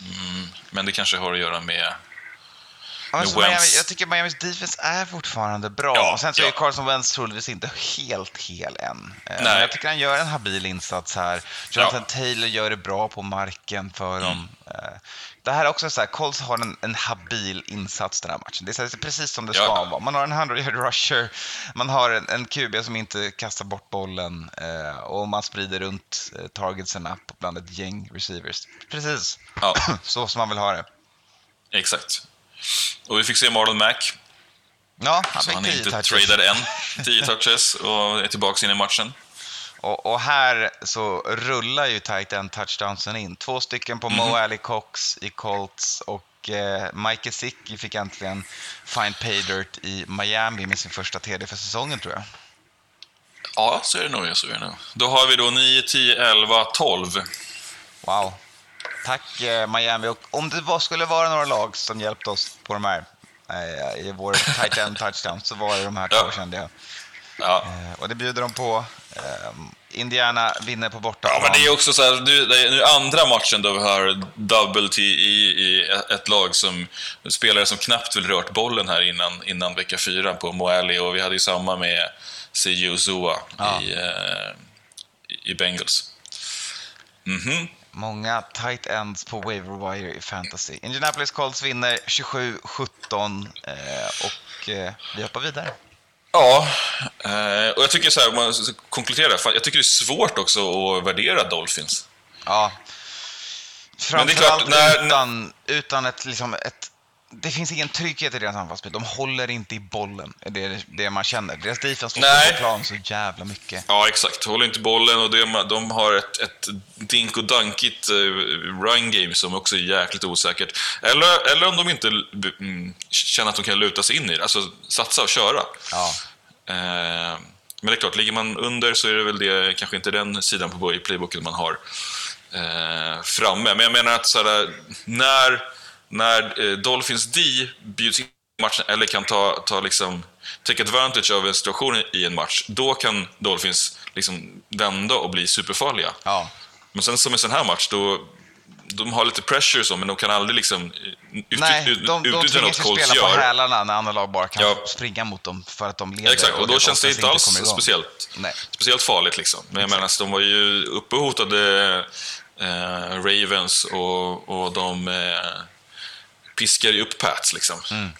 Mm, men det kanske har att göra med Alltså, Miami, jag tycker Miamis defense är fortfarande bra. Ja, och sen så ja. är Carson Wentz troligtvis inte helt hel än. Eh, men jag tycker han gör en habil insats här. Jonathan ja. Taylor gör det bra på marken för mm. dem. Eh, det här är också så här, Colts har en, en habil insats den här matchen. Det är precis som det ska ja. vara. Man har en 100 yard rusher, man har en, en QB som inte kastar bort bollen eh, och man sprider runt eh, targetsen bland ett gäng receivers. Precis ja. så som man vill ha det. Exakt. Och vi fick se Marlon Mack. Ja, han Så han är inte touches. tradad än. 10 touches och är tillbaka in i matchen. Och, och, här så rullar ju tight end touchdownsen in. Två stycken på. Mo Ali Cox i Colts och eh, Mike Gesicki fick äntligen find pay dirt i Miami med sin första TD för säsongen tror jag. Ja, så är det nog. Så är det nog. Då har vi då 9, 10, 11, 12. Wow. Tack eh, Miami. Och om det var, skulle vara några lag som hjälpte oss på de här eh, i vår tight end touchdown så var det de här två ja. kände jag. Ja. Eh, och det bjuder de på. Indiana vinner på bortaplan. Ja, men det är också så här, nu, det är nu andra matchen då vi har double T i, ett lag som spelare som knappt vill rört bollen här innan, innan vecka fyra på Moali och vi hade ju samma med C.J. Zua ja. i, i Bengals. Mm Många tight ends på waiver wire i fantasy. Indianapolis Colts vinner 27-17 eh, och eh, vi hoppar vidare. Ja, eh, och jag tycker så här, om man konkluderar, jag tycker det är svårt också att värdera Dolphins. Ja, framförallt när... utan, utan ett, liksom ett det finns ingen trygghet i deras anfallsspel. De håller inte i bollen, det är det man känner. Deras defense får på plan så jävla mycket. Ja, exakt. Håller inte bollen och de har ett, ett dink och dankigt uh, run game som också är jäkligt osäkert. Eller, eller om de inte mm, känner att de kan luta sig in i det, alltså satsa och köra. Ja. Uh, men det är klart, ligger man under så är det väl det, kanske inte den sidan på i playbooken man har uh, framme. Men jag menar att såhär, när när eh, Dolphins D bjuds matchen, eller kan ta, ta liksom, take advantage av en situation i en match, då kan Dolphins liksom vända och bli superfarliga. Ja. Men sen som i en sån här match, då, de har lite pressure så, men de kan aldrig liksom ut, Nej, ut, de, de tvingas ju spela gör. på hälarna när andra lag bara kan ja. springa mot dem för att de leder. Exakt, och, och då känns det inte alls speciellt, speciellt farligt. Liksom. Men jag menar, de var ju uppe och hotade eh, Ravens och, och de eh, piskar ju upp Pats liksom. Mm.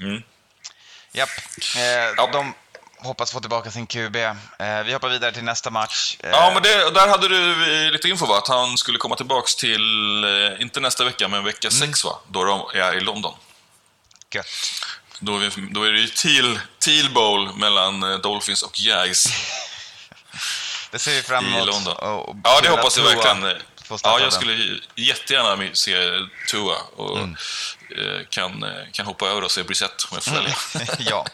Mm. Japp. Eh, ja. De hoppas få tillbaka sin QB. Eh, vi hoppar vidare till nästa match. Eh, ja, men det, där hade du lite info va? Att han skulle komma tillbaka till, eh, inte nästa vecka, men vecka mm. sex va? Då de är i London. Gött. Då, då är det ju Teal, Teal Bowl mellan eh, Dolphins och Jags. det ser vi fram emot. I London. Och, ja, det hoppas jag verkligen. Ja, jag skulle jättegärna se Tua och mm. kan, kan hoppa över och se Brissett om jag får välja. ja.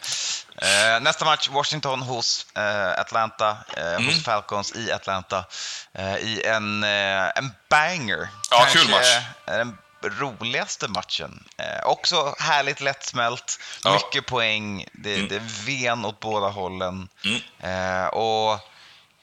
Eh, nästa match, Washington hos eh, Atlanta, eh, mm. hos Falcons i Atlanta. Eh, I en, eh, en banger. Ja, Kanske kul match. Den roligaste matchen. Eh, också härligt lättsmält, ja. mycket poäng, det, mm. det är ven åt båda hållen. Mm. och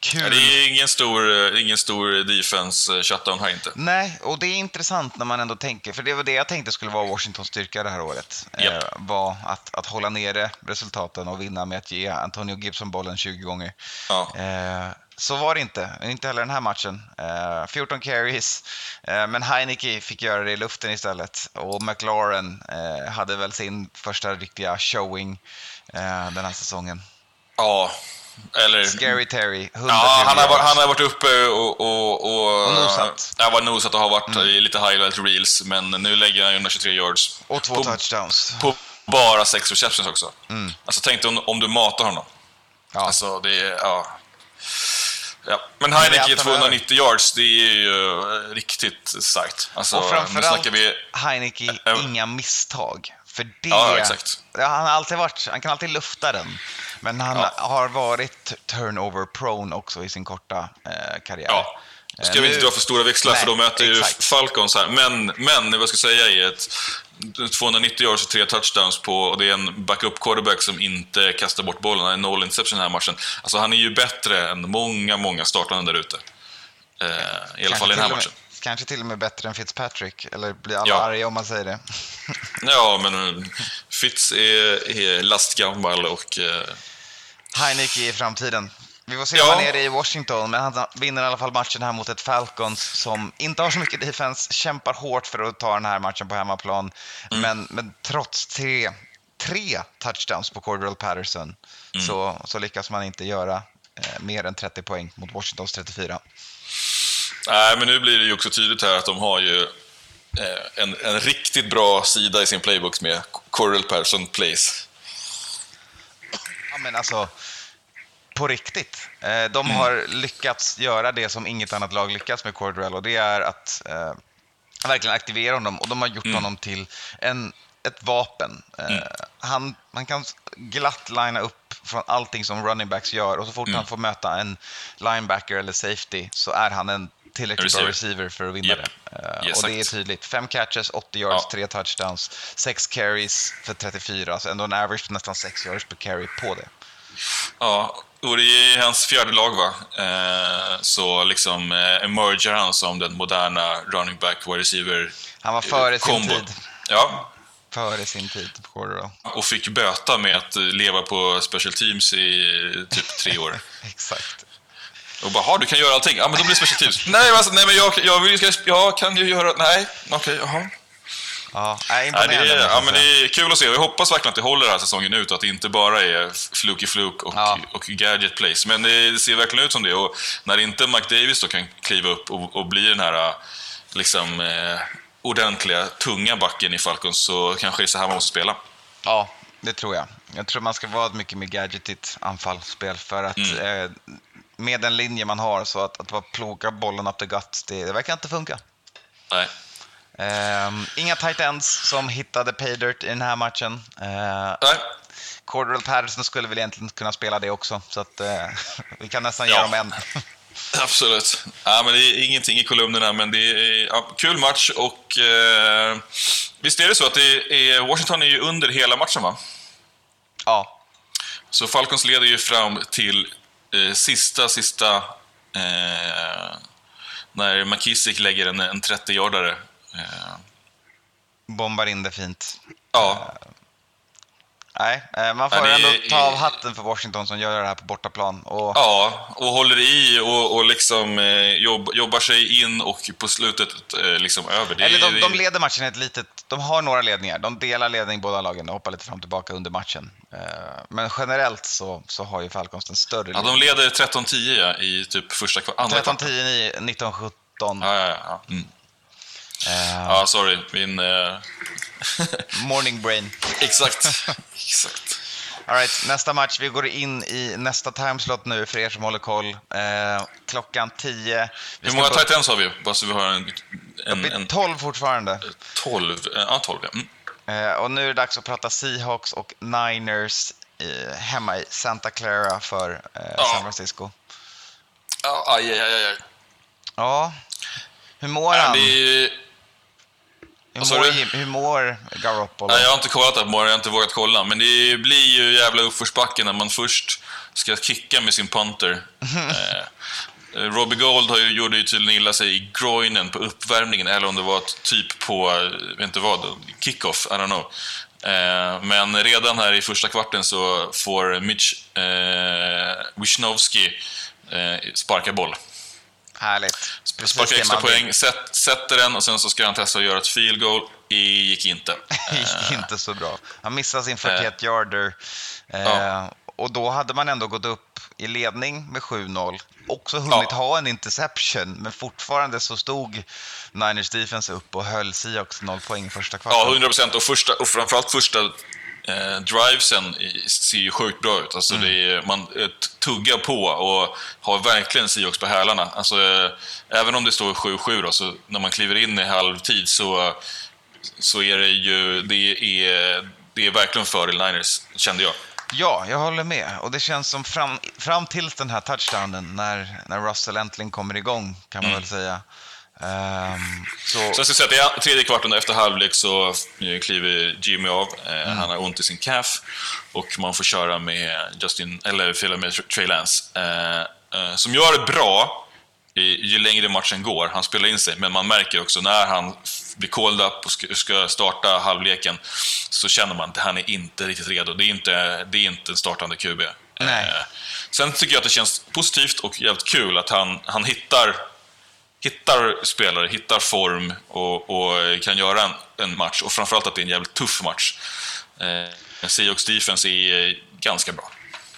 Kul. Det är ingen stor, ingen stor defense eh, shutdown här inte. Nej, och det är intressant när man ändå tänker, för det var det jag tänkte skulle vara Washingtons styrka det här året. Yep. Eh, var att, att hålla nere resultaten och vinna med att ge Antonio Gibson bollen 20 gånger. Ja. Eh, så var det inte, inte heller den här matchen. Eh, 14 carries, eh, men Heineke fick göra det i luften istället. Och McLaren eh, hade väl sin första riktiga showing eh, den här säsongen. Ja, eller... Scary Terry, Ja, han har, varit, han har varit uppe och... Och, och, och nosat. Ja, var nosat och har varit mm. i lite highlight reels, men nu lägger han 123 yards. Och två på, touchdowns. På bara sex receptions också. Mm. Alltså tänk dig om, om du matar honom. Ja. Alltså, det är... Ja. Ja. Men Heineke 290 yards, det är ju uh, riktigt starkt. Alltså, och framförallt vi... Heineke, äh, inga misstag. För det... Ja, exakt. han, har alltid varit, han kan alltid lufta den. Men han ja. har varit turnover prone också i sin korta eh, karriär. Ja. Nu ska vi inte dra för stora växlar Nej, för de möter ju Falcons här. Men, men vad jag ska säga är att 290 yards och tre touchdowns på, och det är en backup quarterback som inte kastar bort bollen. Han är noll interception den här matchen. Alltså han är ju bättre än många, många startande där ute. Eh, I alla fall i den här matchen. Kanske till och med bättre än Fitzpatrick, eller blir alla ja. arga om man säger det? ja, men eh, Fitz är, är lastgammal och... Eh... Heineke i framtiden. Vi får se ja. om han är i Washington, men han vinner i alla fall matchen här mot ett Falcons som inte har så mycket defense, kämpar hårt för att ta den här matchen på hemmaplan. Mm. Men, men trots tre, tre touchdowns på Cordell Patterson mm. så, så lyckas man inte göra eh, mer än 30 poäng mot Washingtons 34. Nej, men nu blir det ju också tydligt här att de har ju eh, en, en riktigt bra sida i sin playbook med Coral Person Plays. Ja, men alltså, på riktigt. Eh, de mm. har lyckats göra det som inget annat lag lyckats med Cordell och det är att eh, verkligen aktivera honom och de har gjort mm. honom till en, ett vapen. Eh, mm. han, man kan glatt linea upp från allting som running backs gör och så fort mm. han får möta en linebacker eller safety så är han en tillräckligt bra receiver för att vinna yep. det. Uh, yes, och det är tydligt. Fem catches, 80 yards, ja. tre touchdowns, sex carries för 34, alltså ändå en average på nästan 6 yards per carry på det. Ja, och det är hans fjärde lag va? Eh, så liksom eh, emerger han som den moderna running back, wide receiver Han var före sin tid. Ja. Före sin tid, då. Och fick böta med att leva på special teams i typ tre år. Exakt. Och bara, du kan göra allting. Ja, men då blir det special teams. nej, alltså, nej, men jag, jag, jag, jag kan ju göra... Nej, okej, okay, jaha. Ja, nej, det är, ja, men det är kul att se. Vi hoppas verkligen att det håller den här säsongen ut och att det inte bara är fluky fluk och, ja. och gadget plays. Men det ser verkligen ut som det. Och när inte Mike Davis då kan kliva upp och, och bli den här liksom, eh, ordentliga, tunga backen i Falcons så kanske det är så här man måste spela. Ja, det tror jag. Jag tror man ska vara mycket mer gadgetigt anfallsspel för att mm. eh, med den linje man har så att, att bara ploga bollen up the gut, det, det verkar inte funka. Nej. Um, inga tight ends som hittade paydirt i den här matchen. Uh, Nej. Cordell Patterson skulle väl egentligen kunna spela det också, så att, uh, vi kan nästan ja. ge dem en. Absolut. Ja, men det är ingenting i kolumnerna, men det är ja, kul match och eh, visst är det så att det är, Washington är ju under hela matchen va? Ja. Så Falcons leder ju fram till eh, sista, sista eh, när McKissick lägger en, en 30-yardare. Eh. Bombar in det fint. Ja. Nej, eh, man får ändå ta av hatten för Washington som gör det här på bortaplan. Och... Ja, och håller i och, och liksom eh, jobb, jobbar sig in och på slutet eh, liksom över. Det, Eller de, de leder matchen ett litet... De har några ledningar. De delar ledning båda lagen och hoppar lite fram och tillbaka under matchen. Men generellt så, så har ju Falcons den större Ja, de leder 13-10 ja, i typ första andra 13-10, 19-17. Ja, ja, ja. Mm. Uh, ja, sorry. Min... Uh... morning brain. Exakt. Exakt. All right, nästa match. Vi går in i nästa timeslot nu för er som håller koll. Uh, klockan 10. Hur många tight ends har vi? Bara så vi har en... en, en... 12 fortfarande. 12? Ja, 12 ja. Mm. och nu är det dags att prata Seahawks och Niners hemma i Santa Clara för ja. San Francisco. Ja, aj, aj, aj. Ja, hur mår han? Det hur mår, hur mår Garoppolo? Nej, jag har inte kollat det på jag har inte vågat kolla. Men det blir ju jävla uppförsbacke när man först ska kicka med sin punter. eh, Robbie Gold har ju, gjorde ju tydligen illa sig i groinen på uppvärmningen, eller om det var typ på, vet inte vad, kickoff, I don't know. Eh, men redan här i första kvarten så får Mitch eh, Wisnowski eh, sparka boll. Härligt. Sparka extra poäng, sätt, sätter den och sen så ska han testa att göra ett field goal. Det gick inte. gick inte så bra. Han missade sin 41 yarder. Eh, ja. Och då hade man ändå gått upp i ledning med 7-0. Också hunnit ja. ha en interception, men fortfarande så stod Niners defense upp och höll Seahawks 0 poäng första kvarten. Ja, 100 procent. Och, första, och framförallt första eh, drivesen ser ju sjukt bra ut. Alltså mm. är, man eh, tuggar på och har verkligen Seahawks på hälarna. Alltså, eh, även om det står 7-7 då, så när man kliver in i halvtid så, så är det ju det är, det är verkligen fördel Niners, kände jag. Ja, jag håller med. Och det känns som fram, fram till den här touchdownen, när, när Russell äntligen kommer igång, kan man mm. väl säga, Um, så... så jag ska säga att i tredje kvarten efter halvlek så kliver Jimmy av. Eh, mm. Han har ont i sin calf och man får köra med Justin, eller med Trey Lance. Eh, eh, som gör det bra ju längre matchen går. Han spelar in sig, men man märker också när han blir called up och ska starta halvleken så känner man att han är inte riktigt redo. Det är inte, det är inte en startande QB. Nej. Sen tycker jag att det känns positivt och jävligt kul att han, han hittar hittar spelare, hittar form och, och kan göra en, en, match. Och framförallt att det är en jävligt tuff match. Eh, Seahawks defense är ganska bra.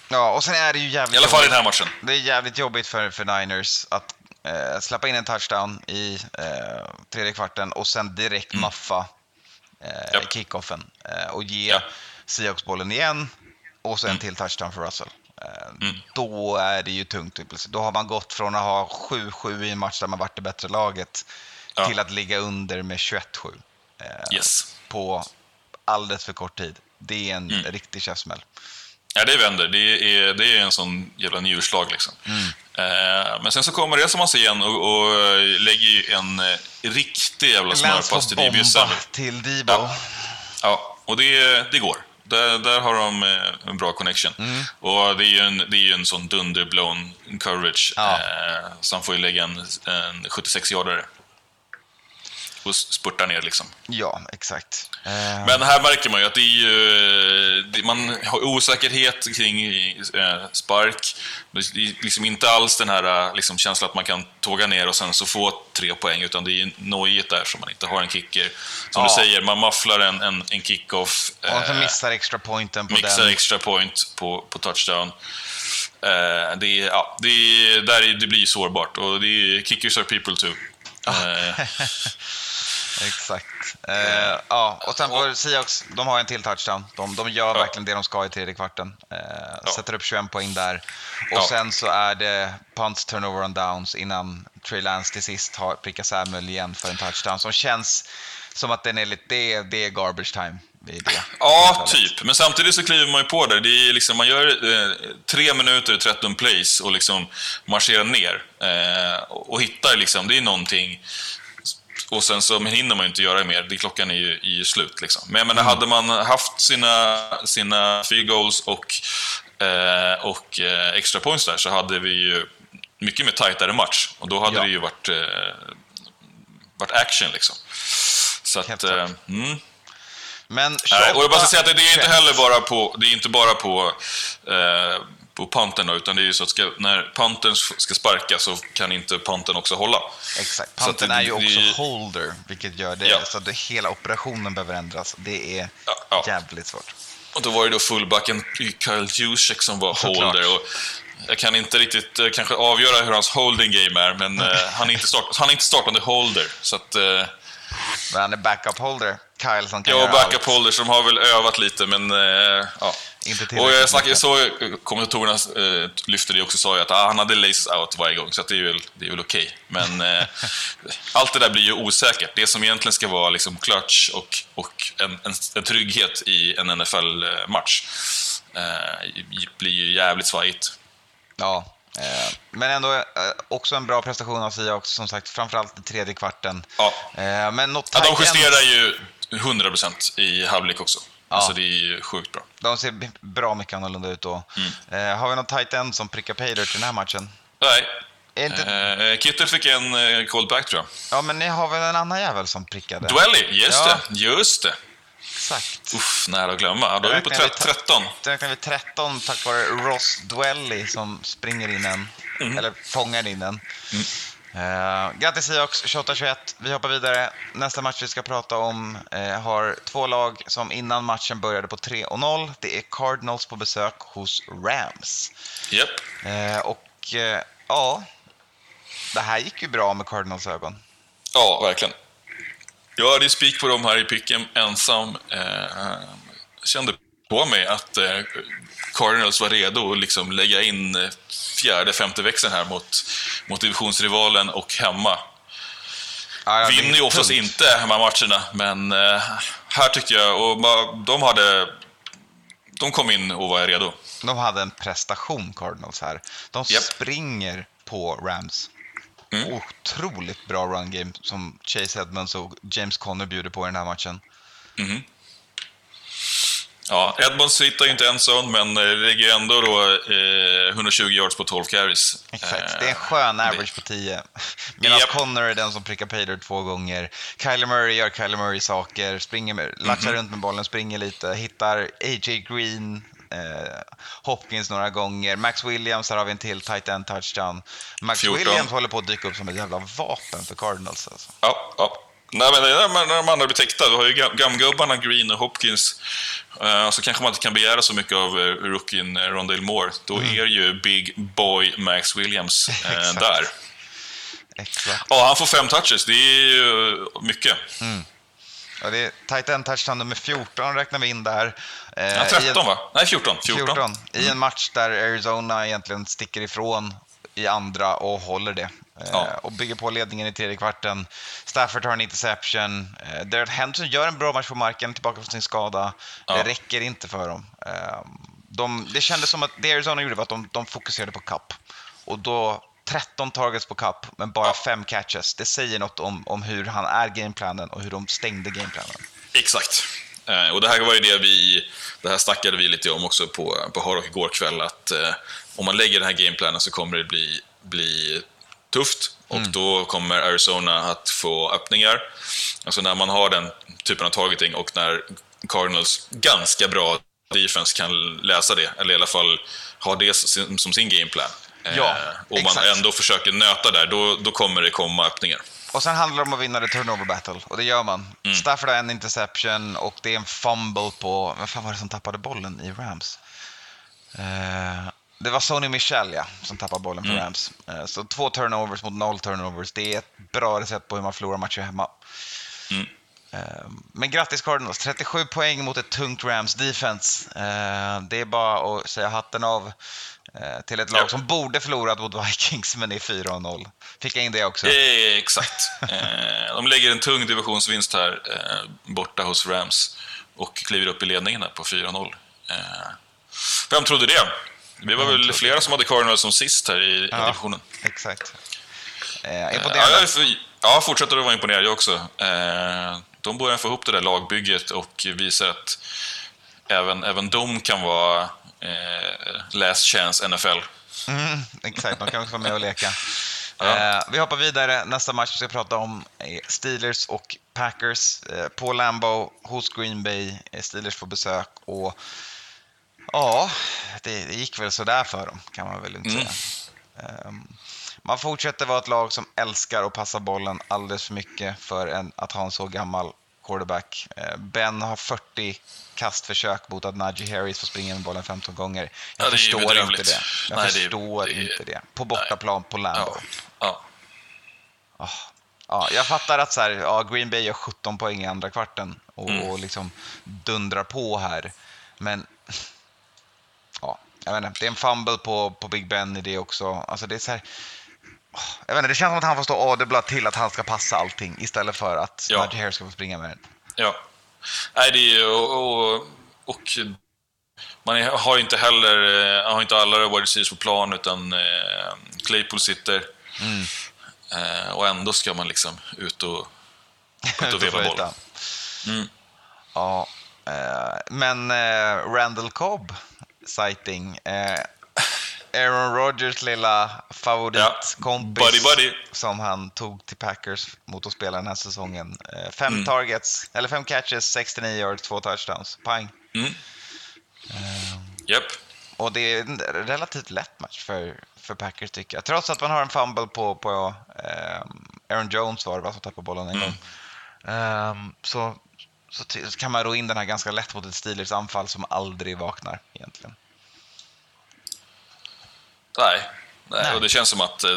Ja, och sen är det ju jävligt I alla fall i den här matchen. Det är jävligt jobbigt för, för Niners att eh, släppa in en touchdown i eh, tredje kvarten och sen direkt mm. maffa eh, yep. kickoffen eh, och ge yep. Seahawks bollen igen och sen mm. till touchdown för Russell. Mm. Då är det ju tungt. Då har man gått från att ha 7-7 i en match där man varit det bättre laget ja. till att ligga under med 21-7. Eh, yes. På alldeles för kort tid. Det är en mm. riktig käftsmäll. Ja, det vänder. Det är, det är en sån jävla njurslag liksom. Mm. Eh, men sen så kommer det som man ser igen och, och lägger en eh, riktig jävla smörpass till Debo till Debo. Ja. ja, och det, det går. Där, där har de eh, en bra connection. Mm. Och det är ju en, det är en sån dunderblown coverage. Ja. Eh, så han får ju lägga en, en 76-yardare och spurta ner liksom. Ja, exakt. Uh... Men här märker man ju att det är ju, det, man har osäkerhet kring eh, spark. Det är liksom inte alls den här liksom, känslan att man kan tåga ner och sen så få tre poäng, utan det är nojigt där som man inte har en kicker. Som ja. du säger, man mafflar en, en, en kick-off. Och så missar extra pointen på missar den. extra point på, på touchdown. Eh, det, är, ja, det, är, där det blir sårbart och det är, kickers are people too. Eh, Exakt. Eh, ja, och sen på Seahawks, de har en till touchdown. De, de gör ja. verkligen det de ska i tredje kvarten. Eh, ja. Sätter upp 21 poäng där. Och ja. sen så är det punts, turnover on downs innan Trey Lance till sist har prickat Samuel igen för en touchdown som känns som att den är lite, det, det är garbage time. Ja, typ. Men samtidigt så kliver man ju på där. Det är liksom, man gör eh, tre minuter, 13 plays och liksom marscherar ner. Eh, och hittar liksom, det är någonting och sen så hinner man ju inte göra mer, det, klockan är ju, är ju slut. Liksom. Men jag menar, mm. hade man haft sina, sina field goals och, eh, och eh, extra points där så hade vi ju mycket mer tajtare match. Och då hade ja. det ju varit, eh, varit action liksom. Så att, eh, mm. Men 28, och jag bara säga att det är inte heller bara på, det är inte bara på eh, på panten då, utan det är ju så att ska, när panten ska sparka så kan inte panten också hålla. Exakt, panten är ju också det, holder, vilket gör det, ja. så att det, hela operationen behöver ändras. Det är ja, ja. jävligt svårt. Och då var det då fullbacken Kyle Juszek som var Såklart. holder. Och jag kan inte riktigt eh, kanske avgöra hur hans holding game är, men eh, han, är inte start, han är inte startande holder. Så att, eh, men han är backup holder, Kyle som kan Ja, backup allt. holder som har väl övat lite, men ja. Och jag snackade, så kommentatorerna eh, lyfte det också sa att ah, han hade laces out varje gång, så det är väl, det är väl okej. Okay. Men eh, allt det där blir ju osäkert. Det som egentligen ska vara liksom clutch och, och en, en, en trygghet i en NFL-match eh, blir ju jävligt svajigt. Ja, eh, men ändå eh, också en bra prestation av Seahawks, som sagt, framförallt i tredje kvarten. Ja. Eh, men något ja, de justerar ju 100% i halvlek också. Ja. Alltså det är ju sjukt bra. De ser bra mycket annorlunda ut då. Mm. Eh, har vi någon tight end som prickar paydirt till den här matchen? Nej. Inte... Eh, Kittel fick en eh, callback tror jag. Ja, men ni har väl en annan jävel som prickade? Dwelly, just ja. det. Just det. Exakt. Uff, nära att glömma. Då är vi på 13. Då räknar vi 13 tack vare Ross Dwelly som springer in en, mm. eller fångar in en. Mm. Uh, grattis Seahawks, 28-21. Vi hoppar vidare. Nästa match vi ska prata om uh, har två lag som innan matchen började på 3-0. Det är Cardinals på besök hos Rams. Yep. Uh, och ja, det här gick ju bra med Cardinals ögon. Ja, verkligen. Jag hade spik på dem här i picken ensam. Eh, kände på mig att eh, Cardinals var redo att liksom lägga in eh, fjärde, femte växeln här mot, mot divisionsrivalen och hemma. Ja, Vinner ju oftast tungt. inte hemmamatcherna, men eh, här tyckte jag, och de hade... De kom in och var redo. De hade en prestation, Cardinals, här. De yep. springer på Rams. Mm. Otroligt bra run game som Chase Edmonds och James Conner bjuder på i den här matchen. Mm. Ja, Edmonds hittar ju inte en zone, men eh, lägger ändå då eh, 120 yards på 12 carries. Exakt, det är en skön average på 10. Medan yep. Connor är den som prickar paydirt två gånger. Kyler Murray gör Kyler Murray-saker, springer med, mm -hmm. runt med bollen, springer lite, hittar A.J. Green, eh, Hopkins några gånger. Max Williams, här har vi en till tight end touchdown. Max 14. Williams håller på att dyka upp som ett jävla vapen för Cardinals. Alltså. Ja, ja. Nej, men när, de andra blir täckta, du har ju gamgubbarna Green och Hopkins. Uh, så kanske man inte kan begära så mycket av uh, rookien uh, Rondale Moore. Då mm. är ju Big Boy Max Williams där. Exakt. Ja, han får fem touches. Det är ju mycket. Mm. Ja, det är tight end touchdown nummer 14 räknar vi in där. ja, 13 en... va? Nej, 14. 14. 14. I en mm. match där Arizona egentligen sticker ifrån i andra och håller det. Ja. Eh, och bygger på ledningen i tredje kvarten. Stafford har en interception. Eh, Derek Henderson gör en bra match på marken, tillbaka från sin skada. Ja. Det räcker inte för dem. Eh, de, det kändes som att det Arizona gjorde var att de, de fokuserade på cup. Och då 13 targets på cup, men bara 5 catches. Det säger något om, om hur han är gameplanen och hur de stängde gameplanen. Exakt. Och det här var ju det vi, det här snackade vi lite om också på, på Hardrock igår kväll, att eh, om man lägger den här gameplanen så kommer det bli, bli tufft och mm. då kommer Arizona att få öppningar. Alltså när man har den typen av targeting och när Cardinals ganska bra defense kan läsa det, eller i alla fall ha det som sin gameplan. Ja, eh, och man ändå försöker nöta där, då, då kommer det komma öppningar. Och sen handlar det om att vinna det turnover battle, och det gör man. Mm. Stafford har en interception och det är en fumble på... Vem fan var det som tappade bollen i Rams? Eh, det var Sony Michel, ja, som tappade bollen på mm. Rams. Eh, så två turnovers mot noll turnovers. Det är ett bra recept på hur man förlorar matcher hemma. Mm. Eh, men grattis Cardinals, 37 poäng mot ett tungt Rams defense. Eh, det är bara att säga hatten av till ett lag som borde förlorat mot Vikings, men är 4-0. Fick jag in det också? exakt. De lägger en tung divisionsvinst här borta hos Rams. och kliver upp i ledningen på 4-0. Eh, vem trodde det? Vi var väl flera som hade Cardinals som sist här i ja, divisionen. Exakt. Eh, imponerande. Ja, ja, fortsätter att vara imponerad jag också. Eh, de börjar få ihop det där lagbygget och visar att även, även de kan vara eh, last chance NFL. Mm, exakt, de kan också vara med och leka. Ja. Eh, vi hoppar vidare. Nästa match vi ska prata om är Steelers och Packers eh, på Lambeau hos Green Bay. Eh, Steelers får besök och ja, det, det, gick väl sådär för dem kan man väl inte mm. säga. Um, man fortsätter vara ett lag som älskar att passa bollen alldeles för mycket för en, att ha en så gammal quarterback. Eh, ben har 40 kastförsök mot att Najee Harris får springa med bollen 15 gånger. Jag ja, förstår inte det. Jag nej, förstår det, inte det. På bortaplan på Lambo. Ja. Ja. Oh. Ja, jag fattar att så här, ja, Green Bay gör 17 poäng i andra kvarten och, mm. och liksom dundrar på här. Men jag vet inte, det är en fumble på, på Big Ben i det också. Alltså det är så här, jag vet inte, det känns som att han får stå och adebla till att han ska passa allting istället för att ja. Najee Harris ska få springa med den. Ja. Nej, det är ju... Och, och, och man har inte heller eh, har inte alla wide receivers på plan, utan eh, Claypool sitter. Mm. Eh, och ändå ska man liksom ut och, ut och veva boll. Mm. Ja, eh, men eh, Randall Cobb sighting. Eh, Aaron Rodgers lilla favoritkompis ja. buddy, buddy. som han tog till Packers mot att spela den här säsongen. Eh, fem mm. targets, eller fem catches, 69 yards, två touchdowns. Pang. Mm. Uh, yep. Och det är en relativt lätt match för, för Packers tycker jag. Trots att man har en fumble på, på uh, Aaron Jones var det va, som tappade bollen en mm. gång. Um, så, så kan man ro in den här ganska lätt mot ett Steelers anfall som aldrig vaknar egentligen. Nej. Nej, Nej. och det känns som att eh,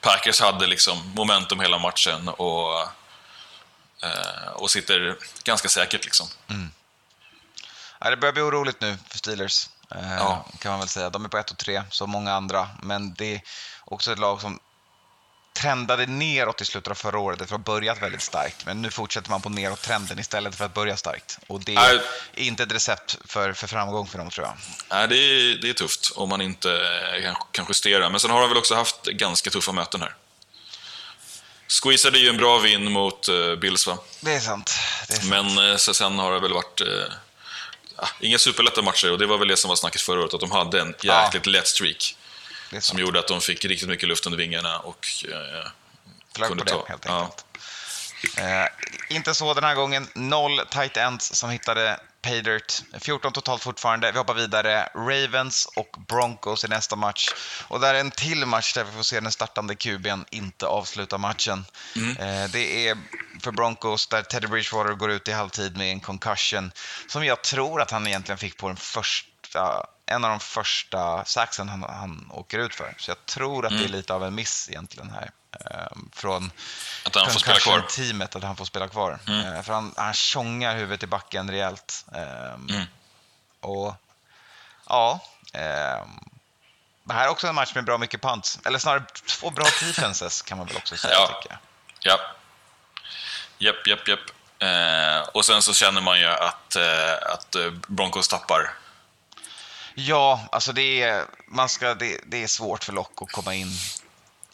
Packers hade liksom momentum hela matchen och, eh, och sitter ganska säkert. Liksom. Mm. Ja, det börjar bli oroligt nu för Steelers, eh, ja. kan man väl säga. De är på 1 och 3 som många andra, men det är också ett lag som trendade neråt i slutet av förra året efter att ha börjat väldigt starkt. Men nu fortsätter man på neråt-trenden istället för att börja starkt. Och det är Nej. inte ett recept för, för framgång för dem, tror jag. Nej, det är, det är tufft om man inte kan, kan justera. Men sen har de väl också haft ganska tuffa möten här. Squeezade ju en bra vinn mot uh, Bills, va? Det är sant. Det är sant. Men uh, sen har det väl varit... Uh, inga superlätta matcher och det var väl det som var snacket förra året, att de hade en jäkligt ja. lätt streak som gjorde att de fick riktigt mycket luft under vingarna och eh, Flög kunde på ta... helt enkelt. Ja. Eh, inte så den här gången. Noll tight ends som hittade Paydirt. 14 totalt fortfarande. Vi hoppar vidare. Ravens och Broncos i nästa match. Och där är en till match där vi får se den startande QB'n inte avsluta matchen. Mm. Eh, det är för Broncos där Teddy Bridgewater går ut i halvtid med en concussion som jag tror att han egentligen fick på den första en av de första saxen han, han åker ut för. Så jag tror att mm. det är mm. lite av en miss egentligen här. Um, från att han får spela kvar? teamet, att han får spela kvar. Mm. Uh, för han, han tjongar huvudet i backen rejält. Um, mm. Och ja, um, det här är också en match med bra mycket punts. Eller snarare två bra defenses kan man väl också säga, ja. tycker jag. Ja. Japp, japp, japp. Eh, och sen så känner man ju att, eh, att eh, Broncos tappar Ja, alltså det är, man ska, det, det är svårt för Lock att komma in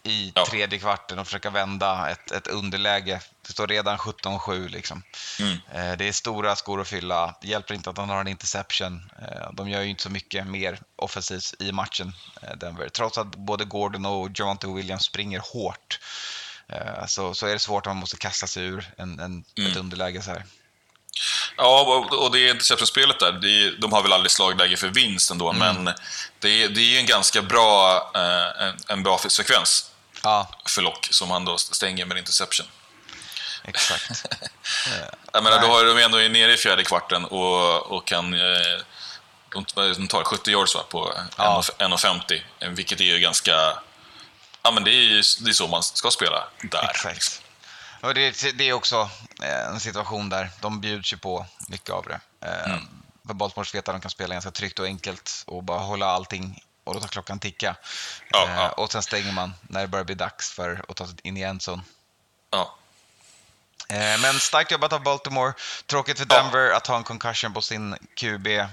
i ja. tredje kvarten och försöka vända ett, ett underläge. Det står redan 17-7 liksom. Mm. Eh, det är stora skor att fylla. Det hjälper inte att han har en interception. Eh, de gör ju inte så mycket mer offensivt i matchen, eh, Denver. Trots att både Gordon och Javante Williams springer hårt så, så är det svårt att man måste kasta sig ur en, en mm. ett underläge så här. Ja, och det interception-spelet där, de har väl aldrig slagläge för vinst ändå, mm. men det, det är en ganska bra, eh, en, en, bra sekvens ja. för Lock som han då stänger med interception. Exakt. Jag menar, då har de ändå nere i fjärde kvarten och, och kan eh, de tar 70 yards va, på ja. 1,50, vilket är ju ganska... Ja, men det är, det är så man ska spela där. Exakt. Och det, det, är också eh, en situation där de bjuds ju på mycket av det. Eh, mm. För Baltimores vet att de kan spela ganska tryggt och enkelt och bara hålla allting och låta klockan ticka. Ja, ja. Och sen stänger man när det börjar bli dags för att ta sig in i endzone. Ja. Eh, men starkt jobbat av Baltimore. Tråkigt för Denver att ha en concussion på sin QB eh,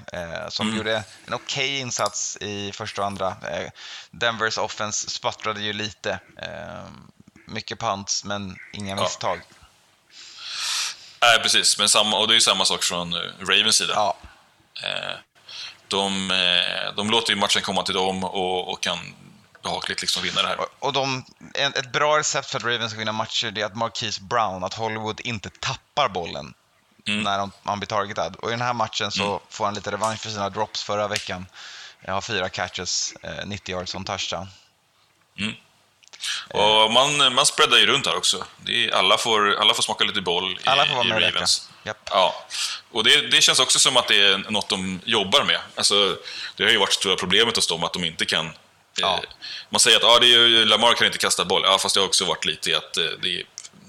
som mm. gjorde en okej okay insats i första och andra. Eh, Denvers offense spattrade ju lite. Eh, mycket punts, men inga misstag. Nej, precis. Men samma, och det är ju samma sak från eh, Ravens sida. Ja. Eh, de, de låter ju matchen komma till dem och, och kan behagligt liksom vinna det här. Och de, ett bra recept för att Ravens ska vinna matcher är att Marquise Brown, att Hollywood inte tappar bollen mm. när de, man blir targetad. Och i den här matchen så mm. får han lite revansch för sina drops förra veckan. Jag har fyra catches, 90 yards som touchdown. Mm. Och man, man spreadar ju runt här också. Är, alla, får, alla får smaka lite boll i, alla får vara med i Ravens. Yep. Ja. Och det, det, känns också som att det är något de jobbar med. Alltså, det har ju varit stora problemet hos dem att de inte kan... Ja. Eh, man säger att ah, det är, Lamar kan inte kasta boll, ja, fast det har också varit lite att eh, det är,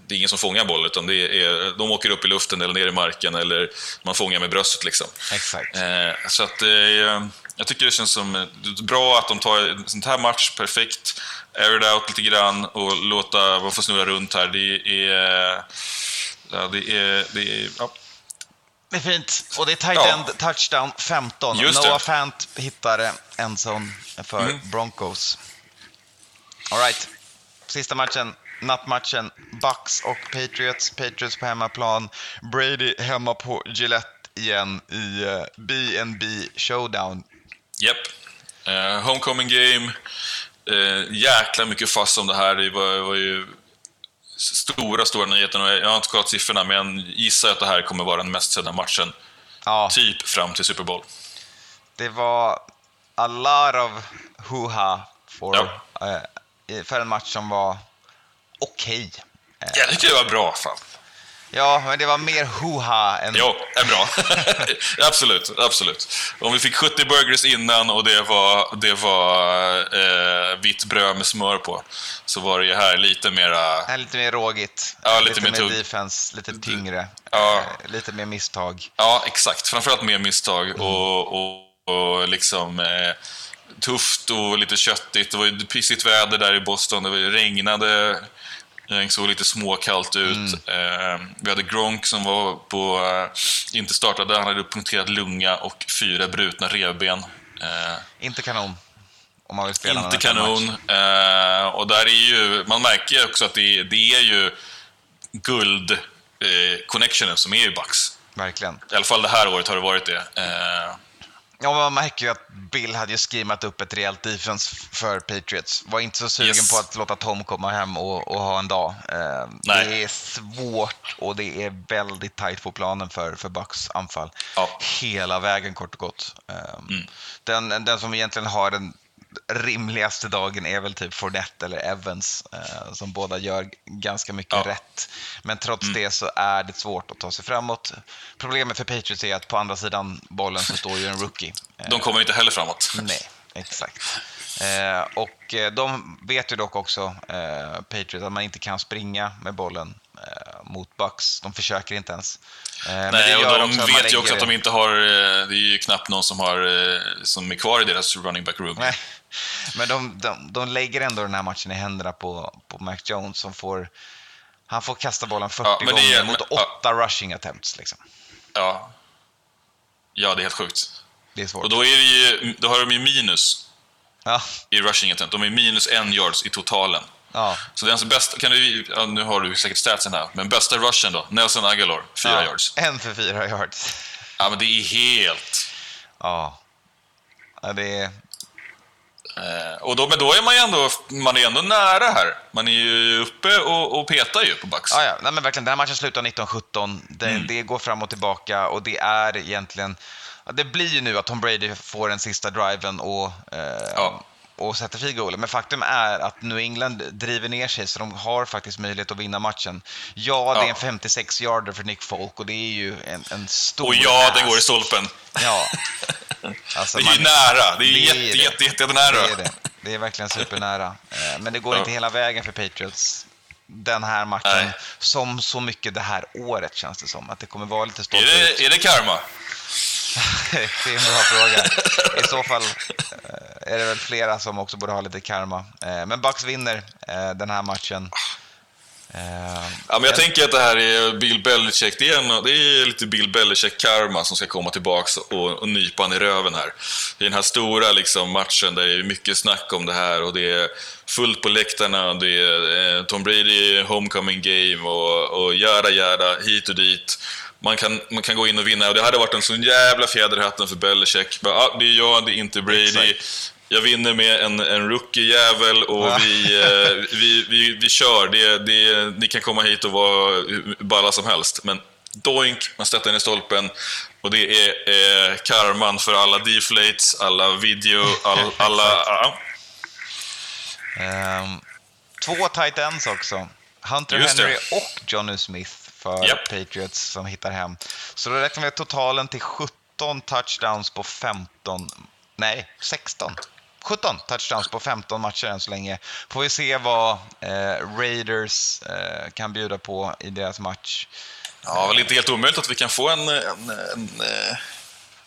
det är ingen som fångar boll, utan det är, de åker upp i luften eller ner i marken eller man fångar med bröstet. Liksom. Exakt. Eh, så att, eh, jag tycker det känns som bra att de tar en sån här match perfekt, air it out lite grann och låta man få snurra runt här. Det är... Ja, det är... Det är ja. Det är fint. Och det är tight end ja. touchdown 15. Just Noah det. Fant hittar endzone för mm. Broncos. All right. Sista matchen, nattmatchen. Bucks och Patriots. Patriots på hemmaplan. Brady hemma på Gillette igen i B&B uh, Showdown. Japp. Yep. Uh, homecoming game. Uh, jäkla mycket fass om det här. Det var, var ju stora, stora nyheter. Jag har inte kollat siffrorna, men jag gissar att det här kommer vara den mest sedda matchen. Ja. Typ fram till Super Bowl. Det var a lot of hoo-ha for, ja. uh, för en match som var okej. Okay. Jag tyckte det var bra. Fan. Ja, men det var mer hoha än... Jo, är bra. absolut, absolut. Om vi fick 70 burgers innan och det var, det var eh, vitt bröd med smör på, så var det ju här lite mera... Ja, lite mer rågigt. Ja, lite, lite mer defense, lite tyngre. Ja. Eh, lite mer misstag. Ja, exakt. Framförallt mer misstag mm. och, och, och liksom... Eh, tufft och lite köttigt. Det var ju pissigt väder där i Boston. Det regnade det såg lite småkallt ut. Mm. Eh, vi hade Gronk som var på, eh, inte startade, han hade punkterat lunga och fyra brutna revben. Eh, inte kanon. Om man vill spela Inte kanon. Eh, och där är ju, man märker också att det, det är ju guld-connectionen eh, som är i Bucks. Verkligen. I alla fall det här året har det varit det. Ja, man märker ju att Bill hade ju skrimat upp ett rejält defense för Patriots. Var inte så sugen yes. på att låta Tom komma hem och, och ha en dag. Eh, det är svårt och det är väldigt tajt på planen för, för Bucks anfall. Ja. Hela vägen kort och gott. Eh, mm. den, den som egentligen har den rimligaste dagen är väl typ Fournette eller Evans eh, som båda gör ganska mycket ja. rätt. Men trots mm. det så är det svårt att ta sig framåt. Problemet för Patriots är att på andra sidan bollen så står ju en rookie. De kommer inte heller framåt. Nej, exakt. Eh, och eh, de vet ju dock också, eh, Patriots, att man inte kan springa med bollen mot Bucks. De försöker inte ens. Eh, Nej, och de vet lägger... ju också att de inte har, eh, det är ju knappt någon som, har, som är kvar i deras running back room. Nej. Men de, de, de lägger ändå den här matchen i händerna på, på Mac Jones som får, han får kasta bollen 40 ja, gånger är, mot åtta ja. rushing attempts. Liksom. Ja. ja, det är helt sjukt. Det är svårt. Och då, är ju, då har de ju minus ja. i rushing attempt. De är minus en yards i totalen. Ja. Så den bästa, kan du, ja, nu har du säkert statsen här, men bästa rushen då? Nelson Aguilar, fyra ja, yards. En för fyra yards. Ja, men det är helt... Ja. ja det är... Eh, och då, men då är man ju ändå, man är ändå nära här. Man är ju uppe och, och petar ju på Bucks. Ja, ja. Nej, men verkligen. Den här matchen slutar 19-17. Det, mm. det går fram och tillbaka och det är egentligen... Det blir ju nu att Tom Brady får den sista driven och eh, ja och sätter fri goal. Men faktum är att New England driver ner sig så de har faktiskt möjlighet att vinna matchen. Ja, det är en 56 yarder för Nick Folk och det är ju en, en stor... Och ja, ass. den går i stolpen. Ja. Alltså, det är ju nära. Det är, det jätte, är jätte, jätte, jätte nära. Det är, det. det är verkligen supernära. Eh, men det går inte hela vägen för Patriots den här matchen, Nej. som så mycket det här året känns det som. Att det kommer vara lite stolt är är det karma? det är en bra fråga. I så fall eh, är det väl flera som också borde ha lite karma. Eh, men Bucks vinner eh, den här matchen. Ja, men jag tänker att det här är Bill Belichick. Det är, en, det är lite Bill Belichick-karma som ska komma tillbaka och, och nypa han i röven här. I den här stora liksom, matchen där det är mycket snack om det här och det är fullt på läktarna. Det är eh, Tom Brady homecoming game och, och jära jära hit och dit. Man kan, man kan gå in och vinna och det hade varit en sån jävla fjäder i hatten för Belichick. Bara, ah, det är jag, det är inte Brady. Exakt. Jag vinner med en, en rookie-jävel och ja. vi, eh, vi, vi, vi kör. Det, det, ni kan komma hit och vara balla som helst. Men doink, man stöter in i stolpen. Och det är eh, karman för alla deflates, alla video, all, alla... ja. um, två tight ends också. Hunter Henry och Johnny Smith för yep. Patriots som hittar hem. Så då räknar vi totalen till 17 touchdowns på 15, nej 16 17 touchdowns på 15 matcher än så länge. Får vi se vad eh, Raiders eh, kan bjuda på i deras match. Ja, väl inte helt omöjligt att vi kan få en... en, en eh...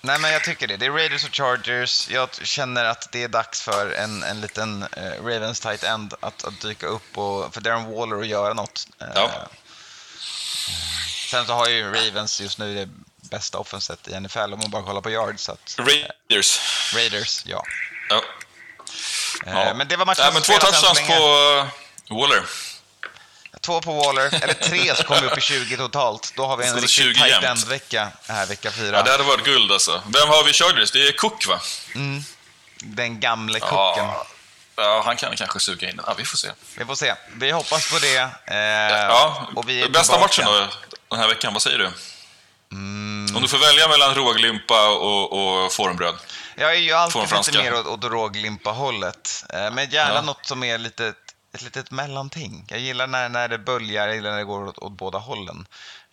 Nej, men jag tycker det. Det är Raiders och Chargers. Jag känner att det är dags för en, en liten eh, Ravens tight end att, att, dyka upp och för Darren Waller att göra något. Eh, ja. Sen så har ju Ravens just nu det bästa offenset i NFL om man bara kollar på yards. Att, Raiders. Raiders, ja. ja. Eh, ja. Men det var matchen ja, men Två touchdowns på uh, Waller. Två på Waller, eller tre så kommer vi upp i 20 totalt. Då har vi en riktig tight end-vecka här, vecka fyra. Ja, det hade varit guld alltså. Vem har vi Chargers? Det är Cook, va? Mm. Den gamle Cooken. Ja. Ja, han kan kanske suga in den. Ja, vi får se. Vi får se. Vi hoppas på det. Eh, ja, och vi bästa tillbaka. matchen då, den här veckan, vad säger du? Mm. Om du får välja mellan råglimpa och, och formbröd? Jag är ju alltid lite mer åt, åt råglimpa-hållet. Eh, men gärna ja. något som är lite ett litet mellanting. Jag gillar när, när det böljar, jag gillar när det går åt, åt båda hållen.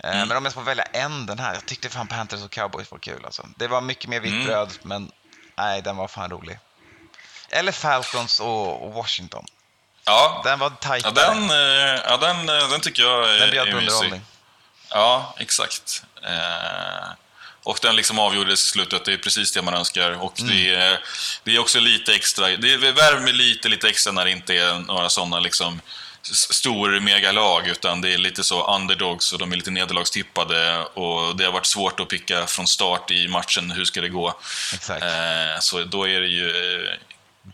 Eh, mm. Men om jag ska välja en den här, jag tyckte fan Panthers och Cowboys var kul alltså. Det var mycket mer vitt mm. bröd, men nej, den var fan rolig. Eller Falcons och, Washington. Ja, den var tajt. Ja, den, eh, ja, den, den tycker jag är, den på underhållning. Ja, exakt. Eh, och den liksom avgjordes i slutet, det är precis det man önskar. Och mm. det, är, det är också lite extra, det värmer lite, lite extra när det inte är några sådana liksom stor megalag, utan det är lite så underdogs och de är lite nederlagstippade och det har varit svårt att picka från start i matchen, hur ska det gå? Eh, så då är det ju eh,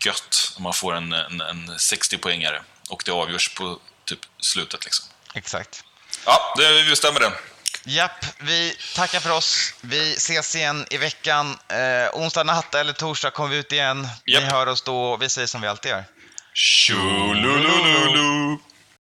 gött om man får en, en, en 60-poängare och det avgörs på typ slutet. Liksom. Exakt. Ja, det bestämmer det. Japp, vi tackar för oss. Vi ses igen i veckan. Eh, onsdag natt eller torsdag kommer vi ut igen. Japp. Ni hör oss då. Vi säger som vi alltid gör. Tjolulu!